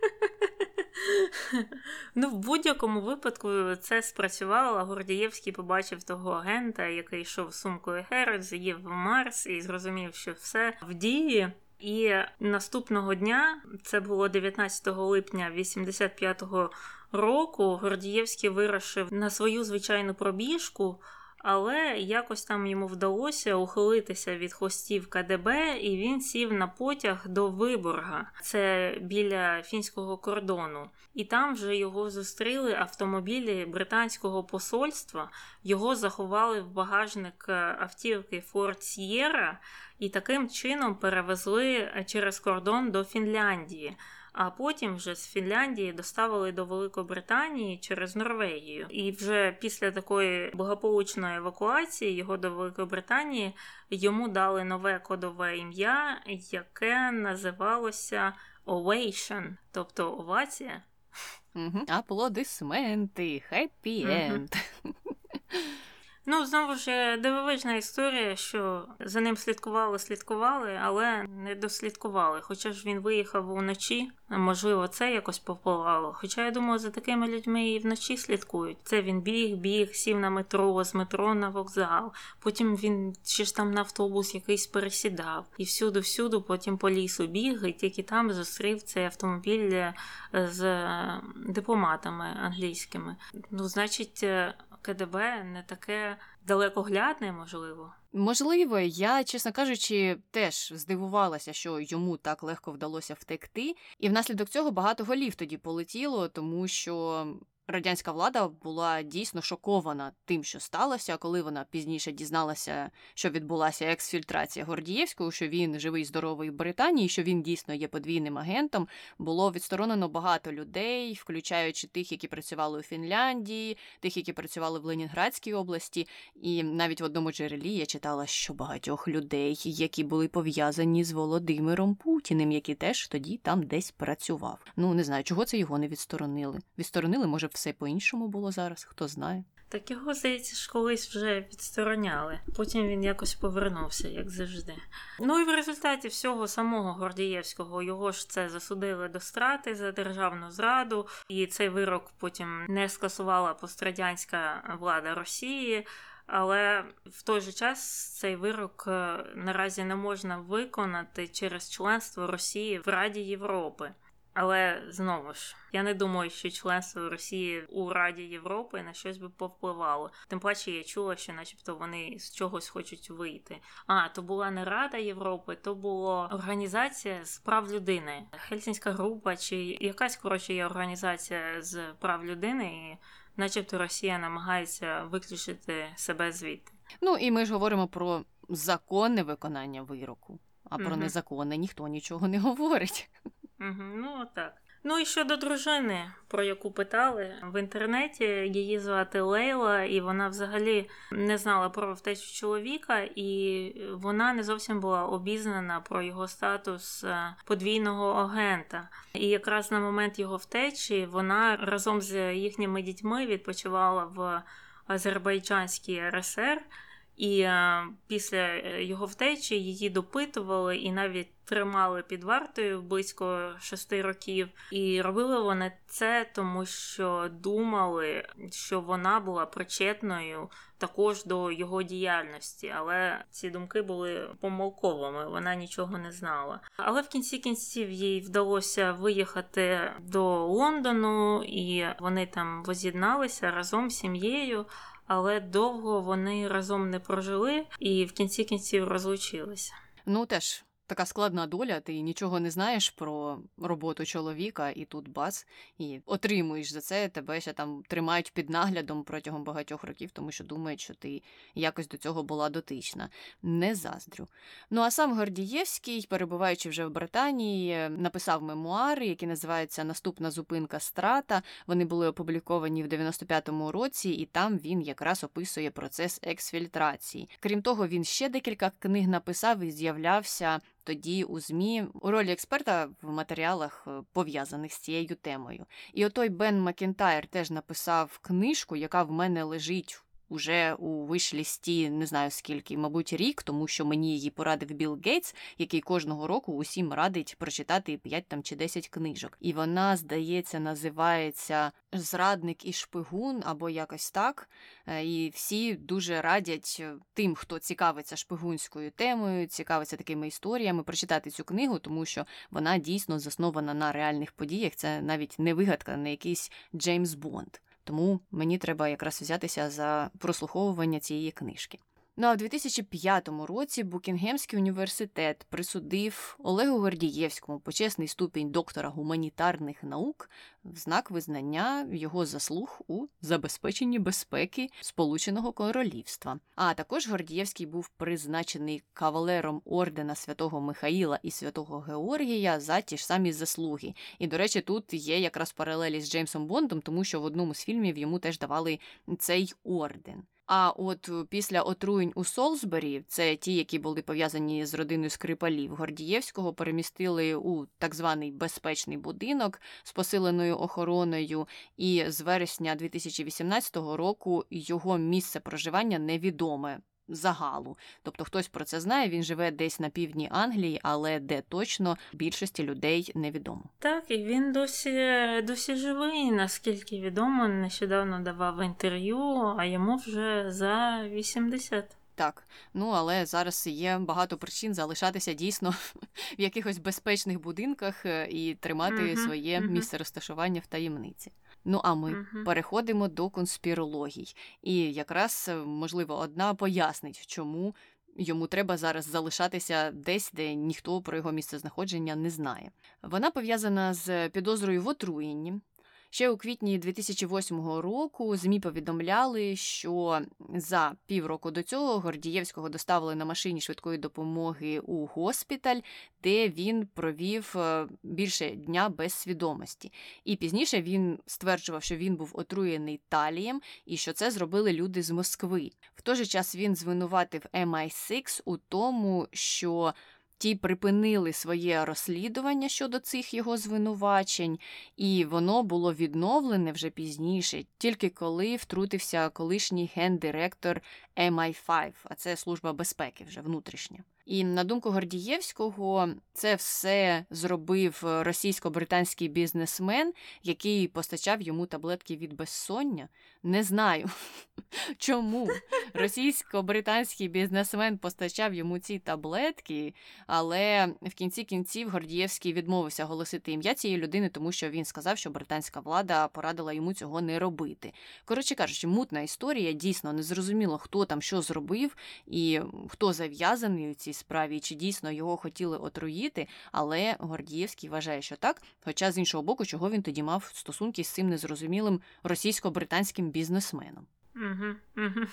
Speaker 1: Ну, в будь-якому випадку це спрацювало. Гордієвський побачив того агента, який йшов сумкою Герод, з'їв Марс і зрозумів, що все в дії. І наступного дня, це було 19 липня 85-го року, Гордієвський вирушив на свою звичайну пробіжку. Але якось там йому вдалося ухилитися від хвостів КДБ, і він сів на потяг до Виборга, це біля фінського кордону. І там вже його зустріли автомобілі британського посольства. Його заховали в багажник е, автівки Ford Sierra і таким чином перевезли через кордон до Фінляндії. А потім вже з Фінляндії доставили до Великобританії через Норвегію. І вже після такої благополучної евакуації його до Великобританії йому дали нове кодове ім'я, яке називалося Ovation, тобто овація.
Speaker 2: Аплодисменти, хеппі енд.
Speaker 1: Ну, знову ж дивовижна історія, що за ним слідкували, слідкували, але не дослідкували. Хоча ж він виїхав уночі, можливо, це якось повпливало. Хоча я думаю, за такими людьми і вночі слідкують. Це він біг, біг, сів на метро, з метро на вокзал. Потім він ще ж там на автобус якийсь пересідав. І всюди, всюди, потім по лісу біг, і тільки там зустрів цей автомобіль е, з е, дипломатами англійськими. Ну, значить. КДБ не таке далекоглядне, можливо.
Speaker 2: Можливо, я, чесно кажучи, теж здивувалася, що йому так легко вдалося втекти, і внаслідок цього багато голів тоді полетіло, тому що радянська влада була дійсно шокована тим, що сталося, коли вона пізніше дізналася, що відбулася ексфільтрація Гордієвського, що він живий, здоровий в Британії, що він дійсно є подвійним агентом. Було відсторонено багато людей, включаючи тих, які працювали у Фінляндії, тих, які працювали в Ленінградській області. І навіть в одному джерелі я читала, що багатьох людей, які були пов'язані з Володимиром Путіним, який теж тоді там десь працював. Ну не знаю, чого це його не відсторонили. Відсторонили, може, все по-іншому було зараз, хто знає.
Speaker 1: Так його, здається, ж колись вже відстороняли. Потім він якось повернувся, як завжди. Ну і в результаті всього самого Гордієвського його ж це засудили до страти за державну зраду, і цей вирок потім не скасувала пострадянська влада Росії. Але в той же час цей вирок е, наразі не можна виконати через членство Росії в Раді Європи. Але знову ж я не думаю, що членство Росії у Раді Європи на щось би повпливало. Тим паче я чула, що, начебто, вони з чогось хочуть вийти. А то була не Рада Європи, то була організація з прав людини, Хельсінська група, чи якась коротше є організація з прав людини, і начебто Росія намагається виключити себе звідти.
Speaker 2: Ну і ми ж говоримо про законне виконання вироку, а про
Speaker 1: Мгм.
Speaker 2: незаконне ніхто нічого не говорить.
Speaker 1: Ну так. Ну і щодо дружини, про яку питали в інтернеті, її звати Лейла, і вона взагалі не знала про втечу чоловіка, і вона не зовсім була обізнана про його статус е, подвійного агента. І якраз на момент його втечі вона разом з їхніми дітьми відпочивала в Азербайджанській РСР. І е, після е, його втечі її допитували і навіть тримали під вартою близько шести років. І робили вони це, тому що думали, що вона була причетною також до його діяльності. Але ці думки були помилковими, вона нічого не знала. Але в кінці кінців їй вдалося виїхати до Лондону, і вони там воз'єдналися разом з сім'єю але довго вони разом не прожили і в кінці кінців розлучилися.
Speaker 2: Ну теж така складна доля, ти нічого не знаєш про роботу чоловіка, і тут бац, і отримуєш за це, тебе ще там тримають під наглядом протягом багатьох років, тому що думають, що ти якось до цього була дотична. Не заздрю. Ну а сам Гордієвський, перебуваючи вже в Британії, написав мемуари, які називаються Наступна зупинка страта. Вони були опубліковані в 95-му році, і там він якраз описує процес ексфільтрації. Крім того, він ще декілька книг написав і з'являвся тоді у ЗМІ у ролі експерта в матеріалах, е, пов'язаних з цією темою. І отой Бен Макінтайр теж написав книжку, яка в мене лежить. Уже у wishlist і не знаю скільки, мабуть, рік, тому що мені її порадив Білл Гейтс, який кожного року усім радить прочитати 5 там чи 10 книжок. І вона, здається, називається Зрадник і шпигун або якось так. Е, І всі дуже радять е, тим, хто цікавиться шпигунською темою, цікавиться такими історіями, прочитати цю книгу, тому що вона дійсно заснована на реальних подіях. Це навіть не вигадка, не якийсь Джеймс Бонд. Тому мені треба якраз взятися за прослуховування цієї книжки. Ну а в 2005 році Букінгемський університет присудив Олегу Гордієвському почесний ступінь доктора гуманітарних наук в знак визнання його заслуг у забезпеченні безпеки Сполученого Королівства. А також Гордієвський був призначений кавалером ордена святого Михаїла і святого Георгія за ті ж самі заслуги. І, до речі, тут є якраз паралелі з Джеймсом Бондом, тому що в одному з фільмів йому теж давали цей орден. А от після отруєнь у Солсбері, це ті, які були пов'язані з родиною Скрипалів, Гордієвського перемістили у так званий безпечний будинок з посиленою охороною, і з вересня 2018 року його місце проживання невідоме. Загалу, тобто хтось про це знає, він живе десь на півдні Англії, але де точно більшості людей невідомо.
Speaker 1: Так, і він досі досі живий, наскільки відомо, нещодавно давав інтерв'ю, а йому вже за 80.
Speaker 2: Так, ну але зараз є багато причин залишатися дійсно в якихось безпечних будинках е, і тримати
Speaker 1: Мгм,
Speaker 2: своє
Speaker 1: мгм.
Speaker 2: місце розташування в таємниці. Ну а ми
Speaker 1: угу.
Speaker 2: переходимо до конспірологій. І якраз, е, можливо, одна пояснить, чому йому треба зараз залишатися десь, де ніхто про його місцезнаходження не знає. Вона пов'язана з підозрою в отруєнні. Ще у квітні 2008 року ЗМІ повідомляли, що за півроку до цього Гордієвського доставили на машині швидкої допомоги у госпіталь, де він провів е, більше дня без свідомості. І пізніше він стверджував, що він був отруєний талієм і що це зробили люди з Москви. В той же час він звинуватив MI6 у тому, що Ті припинили своє розслідування щодо цих його звинувачень, і воно було відновлене вже пізніше, тільки коли втрутився колишній гендиректор MI5, а це служба безпеки вже внутрішня. І на думку Гордієвського, це все зробив російсько-британський бізнесмен, який постачав йому таблетки від безсоння. Не знаю чому російсько-британський бізнесмен постачав йому ці таблетки, але в кінці кінців Гордієвський відмовився оголосити ім'я цієї людини, тому що він сказав, що британська влада порадила йому цього не робити. Коротше кажучи, мутна історія дійсно не зрозуміло, хто там що зробив і хто зав'язаний у цій справі, чи дійсно його хотіли отруїти, але Гордієвський вважає, що так. Хоча з іншого боку, чого він тоді мав стосунки з цим незрозумілим російсько-британським бізнесменом.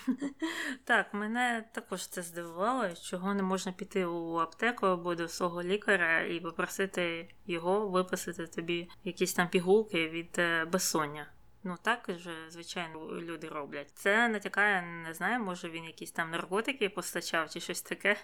Speaker 1: Так, мене також це здивувало, чого не можна піти у аптеку або до свого лікаря і попросити його виписати тобі якісь там пігулки від е, безсоння. Ну так же, звичайно, люди роблять. Це натякає, не знаю, може він якісь там наркотики постачав чи щось таке.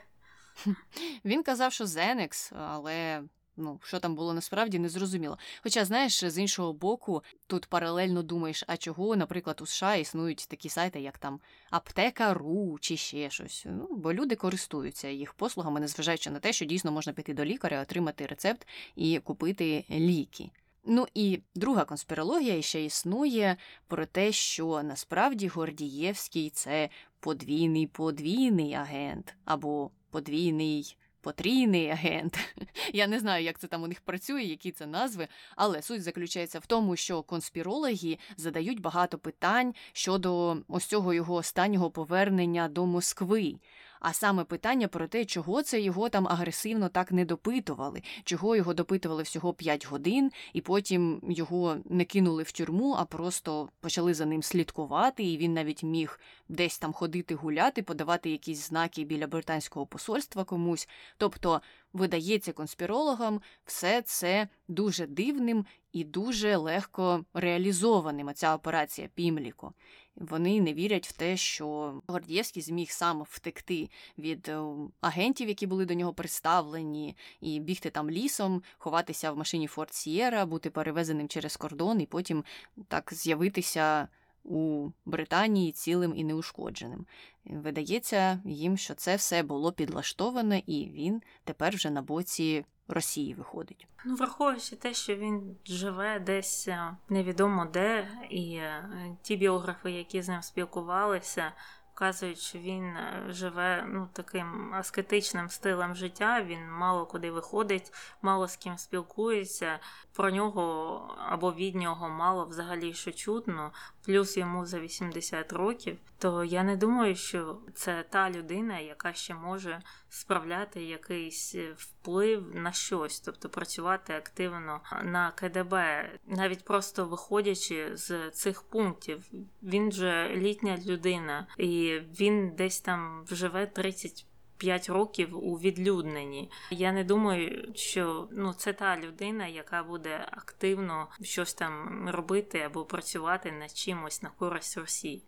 Speaker 2: Він казав, що Зенекс, але ну, що там було насправді, не зрозуміло. Хоча, знаєш, з іншого боку, тут паралельно думаєш, а чого, наприклад, у США існують такі сайти, як там Аптека.ру чи ще щось. Ну, Бо люди користуються їх послугами, незважаючи на те, що дійсно можна піти до лікаря, отримати рецепт і купити ліки. Ну і друга конспірологія ще існує про те, що насправді Гордієвський це подвійний подвійний агент або подвійний потрійний агент. Я не знаю, як це там у них працює, які це назви, але суть заключається в тому, що конспірологи задають багато питань щодо ось цього його останнього повернення до Москви. А саме питання про те, чого це його там агресивно так не допитували, чого його допитували всього 5 годин, і потім його не кинули в тюрму, а просто почали за ним слідкувати, і він навіть міг десь там ходити гуляти, подавати якісь знаки біля британського посольства комусь. Тобто, видається конспірологам все це дуже дивним і дуже легко реалізованим. Ця операція Пімліко. Вони не вірять в те, що Гордієвський зміг сам втекти від е, агентів, які були до нього представлені, і бігти там лісом, ховатися в машині Форт Сієра, бути перевезеним через кордон і потім так з'явитися у Британії цілим і неушкодженим. Видається їм, що це все було підлаштоване, і він тепер вже на боці Росії виходить.
Speaker 1: Ну, враховуючи те, що він живе десь е, невідомо де, і е, ті біографи, які з ним спілкувалися, вказують, що він е, живе ну, таким аскетичним стилем життя, він мало куди виходить, мало з ким спілкується. Про нього або від нього мало взагалі що чутно, плюс йому за 80 років. То я не думаю, що це та людина, яка ще може справляти якийсь вплив на щось, тобто працювати активно на КДБ, навіть просто виходячи з цих пунктів. Він же літня людина, і він десь там живе 30 5 років у відлюдненні. Я не думаю, що ну це та людина, яка буде активно щось там робити або працювати над чимось на користь Росії.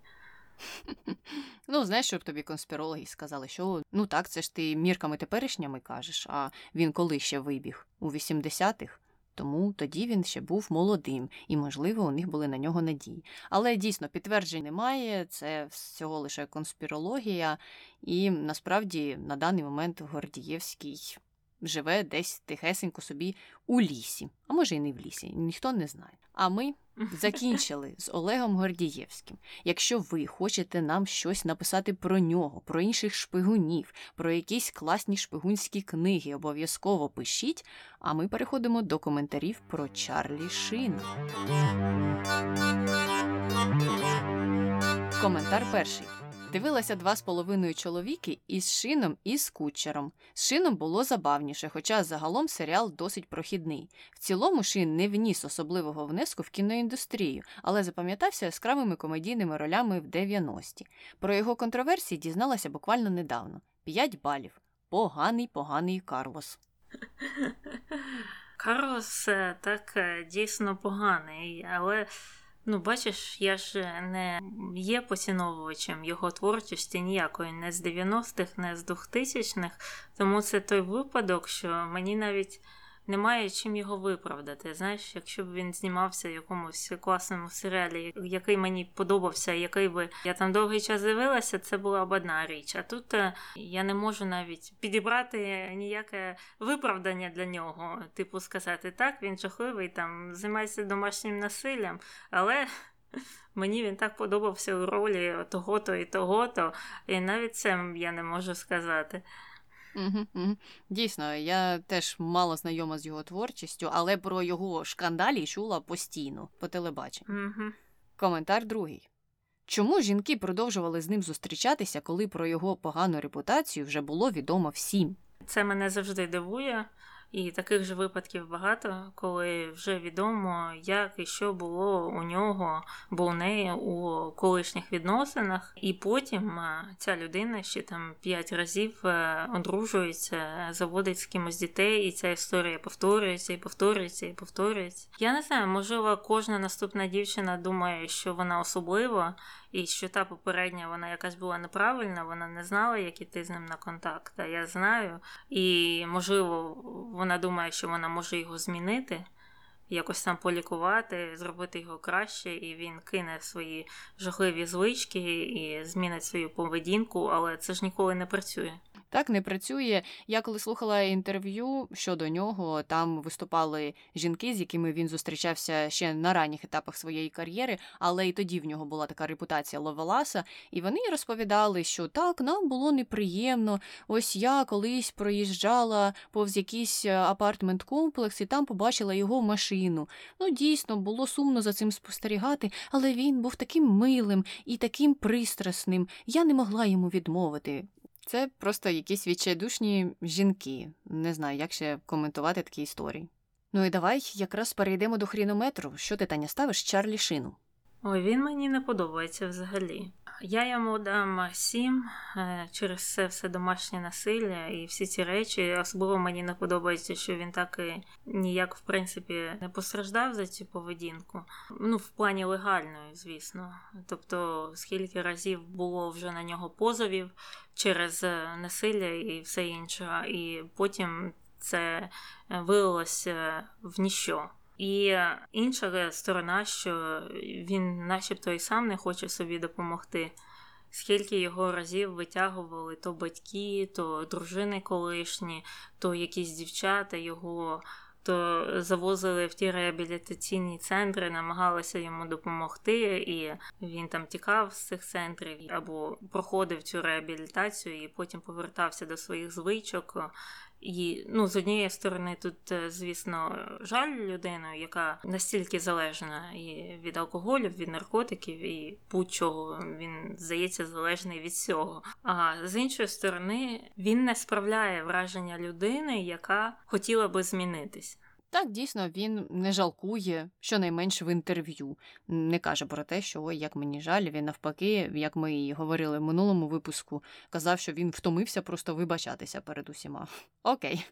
Speaker 2: Ну, знаєш, щоб тобі конспірологи сказали, що ну так, це ж ти мірками теперішніми кажеш, а він коли ще вибіг? У 80-х? Тому тоді він ще був молодим, і, можливо, у них були на нього надії. Але дійсно підтверджень немає, це всього лише конспірологія, і насправді на даний момент Гордієвський живе десь тихесенько собі у лісі, а може і не в лісі, ніхто не знає. А ми закінчили з Олегом Гордієвським. Якщо ви хочете нам щось написати про нього, про інших шпигунів, про якісь класні шпигунські книги, обов'язково пишіть. А ми переходимо до коментарів про Чарлі Шина. Коментар перший. Дивилася два з половиною чоловіки із шином і з кучером. З шином було забавніше, хоча загалом серіал досить прохідний. В цілому шин не вніс особливого внеску в кіноіндустрію, але запам'ятався яскравими комедійними ролями в 90-ті. Про його контроверсії дізналася буквально недавно: П'ять балів. Поганий, поганий Карлос.
Speaker 1: Карлос е, так е, дійсно поганий, але Ну, бачиш, я ж не є поціновувачем його творчості ніякої, не з 90-х, не з 2000-х. Тому це той випадок, що мені навіть немає чим його виправдати. Знаєш, якщо б він знімався в якомусь класному серіалі, який мені подобався, який би я там довгий час дивилася, це була б одна річ. А тут е, я не можу навіть підібрати ніяке виправдання для нього. Типу сказати, так, він жахливий, там займається домашнім насиллям, але. Мені він так подобався у ролі того-то і того-то, і навіть це я не можу сказати.
Speaker 2: Угу, угу. Дійсно, я теж мало знайома з його творчістю, але про його шкандалі чула постійно по телебаченню.
Speaker 1: Угу.
Speaker 2: Коментар другий. Чому жінки продовжували з ним зустрічатися, коли про його погану репутацію вже було відомо всім?
Speaker 1: Це мене завжди дивує. І таких же випадків багато, коли вже відомо, як і що було у нього, бо у неї у колишніх відносинах, і потім ця людина ще там п'ять разів е, одружується, заводить з кимось дітей, і ця історія повторюється і повторюється і повторюється. Я не знаю, можливо, кожна наступна дівчина думає, що вона особлива і що та попередня вона якась була неправильна, вона не знала, як іти з ним на контакт. А я знаю. І, можливо, вона думає, що вона може його змінити, якось там полікувати, зробити його краще, і він кине свої жахливі звички і змінить свою поведінку, але це ж ніколи не працює.
Speaker 2: Так не працює. Я коли слухала інтерв'ю щодо нього, там виступали жінки, з якими він зустрічався ще на ранніх етапах своєї кар'єри, але і тоді в нього була така репутація Ловеласа, і вони розповідали, що так, нам було неприємно. Ось я колись проїжджала повз якийсь е, апартмент-комплекс і там побачила його машину. Ну, дійсно, було сумно за цим спостерігати, але він був таким милим і таким пристрасним. Я не могла йому відмовити. Це просто якісь відчайдушні жінки. Не знаю, як ще коментувати такі історії. Ну і давай якраз перейдемо до хрінометру. Що ти, Таня, ставиш Чарлі Шину?
Speaker 1: Ой, він мені не подобається взагалі. Я йому дам сім е, через це все домашнє насилля і всі ці речі. Особливо мені не подобається, що він так і ніяк, в принципі, не постраждав за цю поведінку. Ну, в плані легальної, звісно. Тобто, скільки разів було вже на нього позовів через е, насилля і все інше, і потім це вилилося в ніщо. І інша сторона, що він, начебто, і сам не хоче собі допомогти. Скільки його разів витягували то батьки, то дружини колишні, то якісь дівчата його, то завозили в ті реабілітаційні центри, намагалися йому допомогти, і він там тікав з цих центрів або проходив цю реабілітацію і потім повертався до своїх звичок. І ну, з однієї сторони, тут, е, звісно, жаль людину, яка настільки залежна і від алкоголю, від наркотиків, і будь-чого він здається залежний від цього. А з іншої сторони, він не справляє враження людини, яка хотіла би змінитись.
Speaker 2: Так, дійсно, він не жалкує, щонайменше в інтерв'ю. Не каже про те, що ой, як мені жаль, він навпаки, як ми і говорили в минулому випуску, казав, що він втомився просто вибачатися перед усіма. Окей.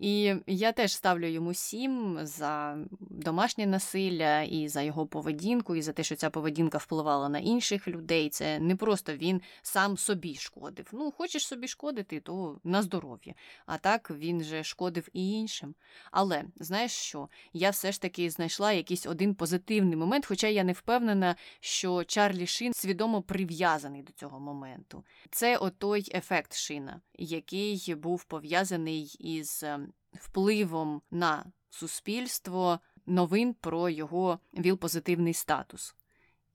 Speaker 2: І я теж ставлю йому сім за домашнє насилля і за його поведінку, і за те, що ця поведінка впливала на інших людей. Це не просто він сам собі шкодив. Ну, хочеш собі шкодити, то на здоров'я. А так він же шкодив і іншим. Але знаєш що? Я все ж таки знайшла якийсь один позитивний момент, хоча я не впевнена, що Чарлі Шин свідомо прив'язаний до цього моменту. Це отой ефект шина, який був пов'язаний із ем, впливом на суспільство новин про його віл-позитивний статус.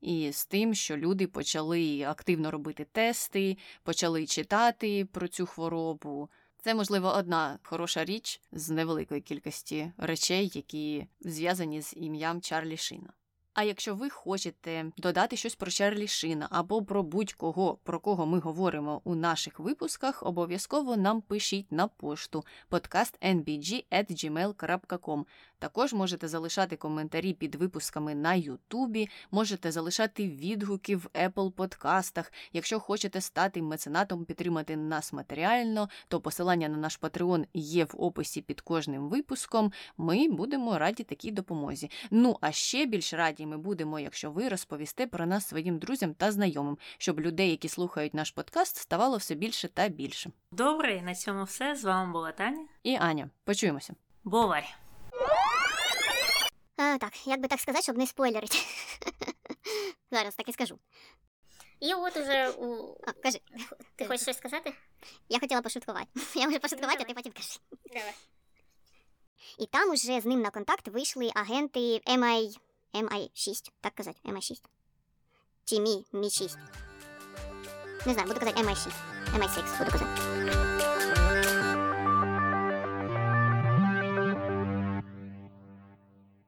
Speaker 2: І з тим, що люди почали активно робити тести, почали читати про цю хворобу. Це, можливо, одна хороша річ з невеликої кількості речей, які зв'язані з ім'ям Чарлі Шина. А якщо ви хочете додати щось про Чарлі Шина або про будь-кого, про кого ми говоримо у наших випусках, обов'язково нам пишіть на пошту podcastnbg.gmail.com. Також можете залишати коментарі під випусками на Ютубі, можете залишати відгуки в Apple подкастах. Якщо хочете стати меценатом, підтримати нас матеріально, то посилання на наш Patreon є в описі під кожним випуском. Ми будемо раді такій допомозі. Ну а ще більш раді ми будемо, якщо ви розповісте про нас своїм друзям та знайомим, щоб людей, які слухають наш подкаст, ставало все більше та більше.
Speaker 1: Добре, на цьому все. З вами була Таня.
Speaker 2: І Аня, почуємося.
Speaker 1: Бувай!
Speaker 3: А, так, як би так сказати, щоб не спойлерити. Зараз так і скажу.
Speaker 4: І от уже у...
Speaker 3: А, кажи,
Speaker 4: ти хочеш щось сказати?
Speaker 3: я хотіла пошуткувати. Я можу пошуткувати, а ти потім кажи.
Speaker 4: Давай.
Speaker 3: І там уже з ним на контакт вийшли агенти MI... MI6, так казати, MI6. Чи Мі, Мі 6. Не знаю, буду казати MI6. MI6 буду казати.